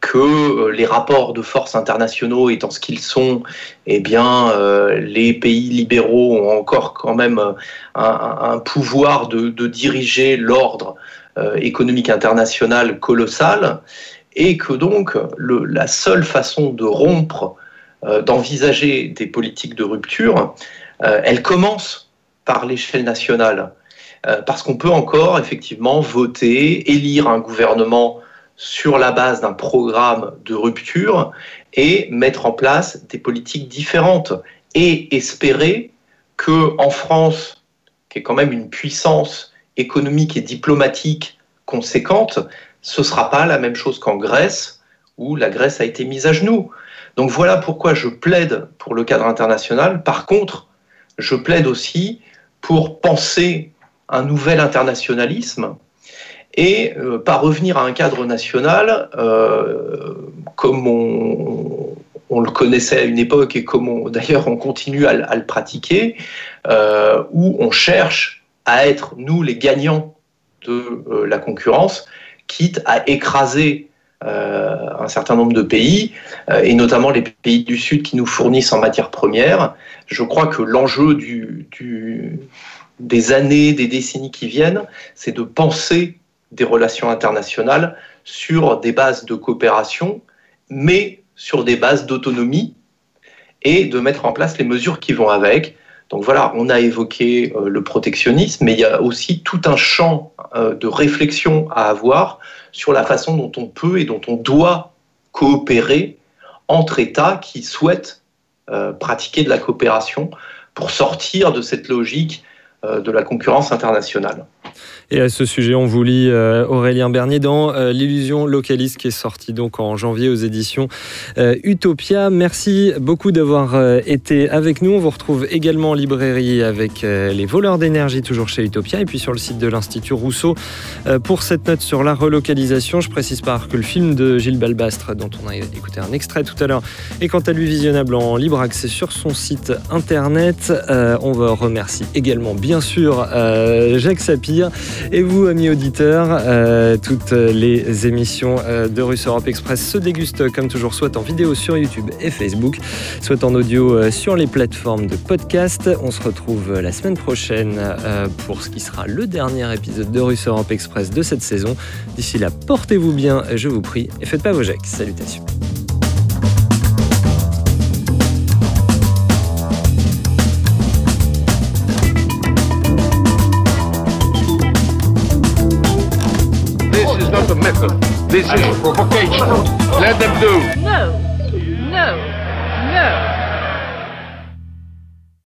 que les rapports de force internationaux étant ce qu'ils sont, eh bien, euh, les pays libéraux ont encore quand même un, pouvoir de, diriger l'ordre euh, économique international colossal et que donc la seule façon de rompre, euh, d'envisager des politiques de rupture, euh, elle commence par l'échelle nationale. Euh, parce qu'on peut encore effectivement voter, élire un gouvernement sur la base d'un programme de rupture et mettre en place des politiques différentes et espérer que en France, qui est quand même une puissance économique et diplomatique conséquente, ce ne sera pas la même chose qu'en Grèce, où la Grèce a été mise à genoux. Donc voilà pourquoi je plaide pour le cadre international. Par contre, je plaide aussi pour penser un nouvel internationalisme et euh, pas revenir à un cadre national euh, comme on, le connaissait à une époque et comme d'ailleurs on continue à, le pratiquer, euh, où on cherche à être, nous, les gagnants de la concurrence, quitte à écraser euh, un certain nombre de pays, euh, et notamment les pays du Sud qui nous fournissent en matières premières. Je crois que l'enjeu des années, des décennies qui viennent, c'est de penser des relations internationales sur des bases de coopération, mais sur des bases d'autonomie, et de mettre en place les mesures qui vont avec. Donc voilà, on a évoqué euh, le protectionnisme, mais il y a aussi tout un champ euh, de réflexion à avoir sur la façon dont on peut et dont on doit coopérer entre États qui souhaitent euh, pratiquer de la coopération pour sortir de cette logique de la concurrence internationale. Et à ce sujet, on vous lit euh, Aurélien Bernier dans euh, L'illusion localiste qui est sorti donc en janvier aux éditions euh, Utopia. Merci beaucoup d'avoir été avec nous. On vous retrouve également en librairie avec Les voleurs d'énergie, toujours chez Utopia, et puis sur le site de l'Institut Rousseau pour cette note sur la relocalisation. Je précise par que le film de Gilles Balbastre, dont on a écouté un extrait tout à l'heure, est quant à lui visionnable en libre accès sur son site internet. On va remercier également, bien sûr, Jacques Et vous, amis auditeurs, euh, toutes les émissions euh, de Russe Europe Express se dégustent comme toujours, soit en vidéo sur YouTube et Facebook, soit en audio euh, sur les plateformes de podcast. On se retrouve la semaine prochaine pour ce qui sera le dernier épisode de Russe Europe Express de cette saison. D'ici là, portez-vous bien, je vous prie, et faites pas vos jacks. Salutations. This is provocation. Let them do. No.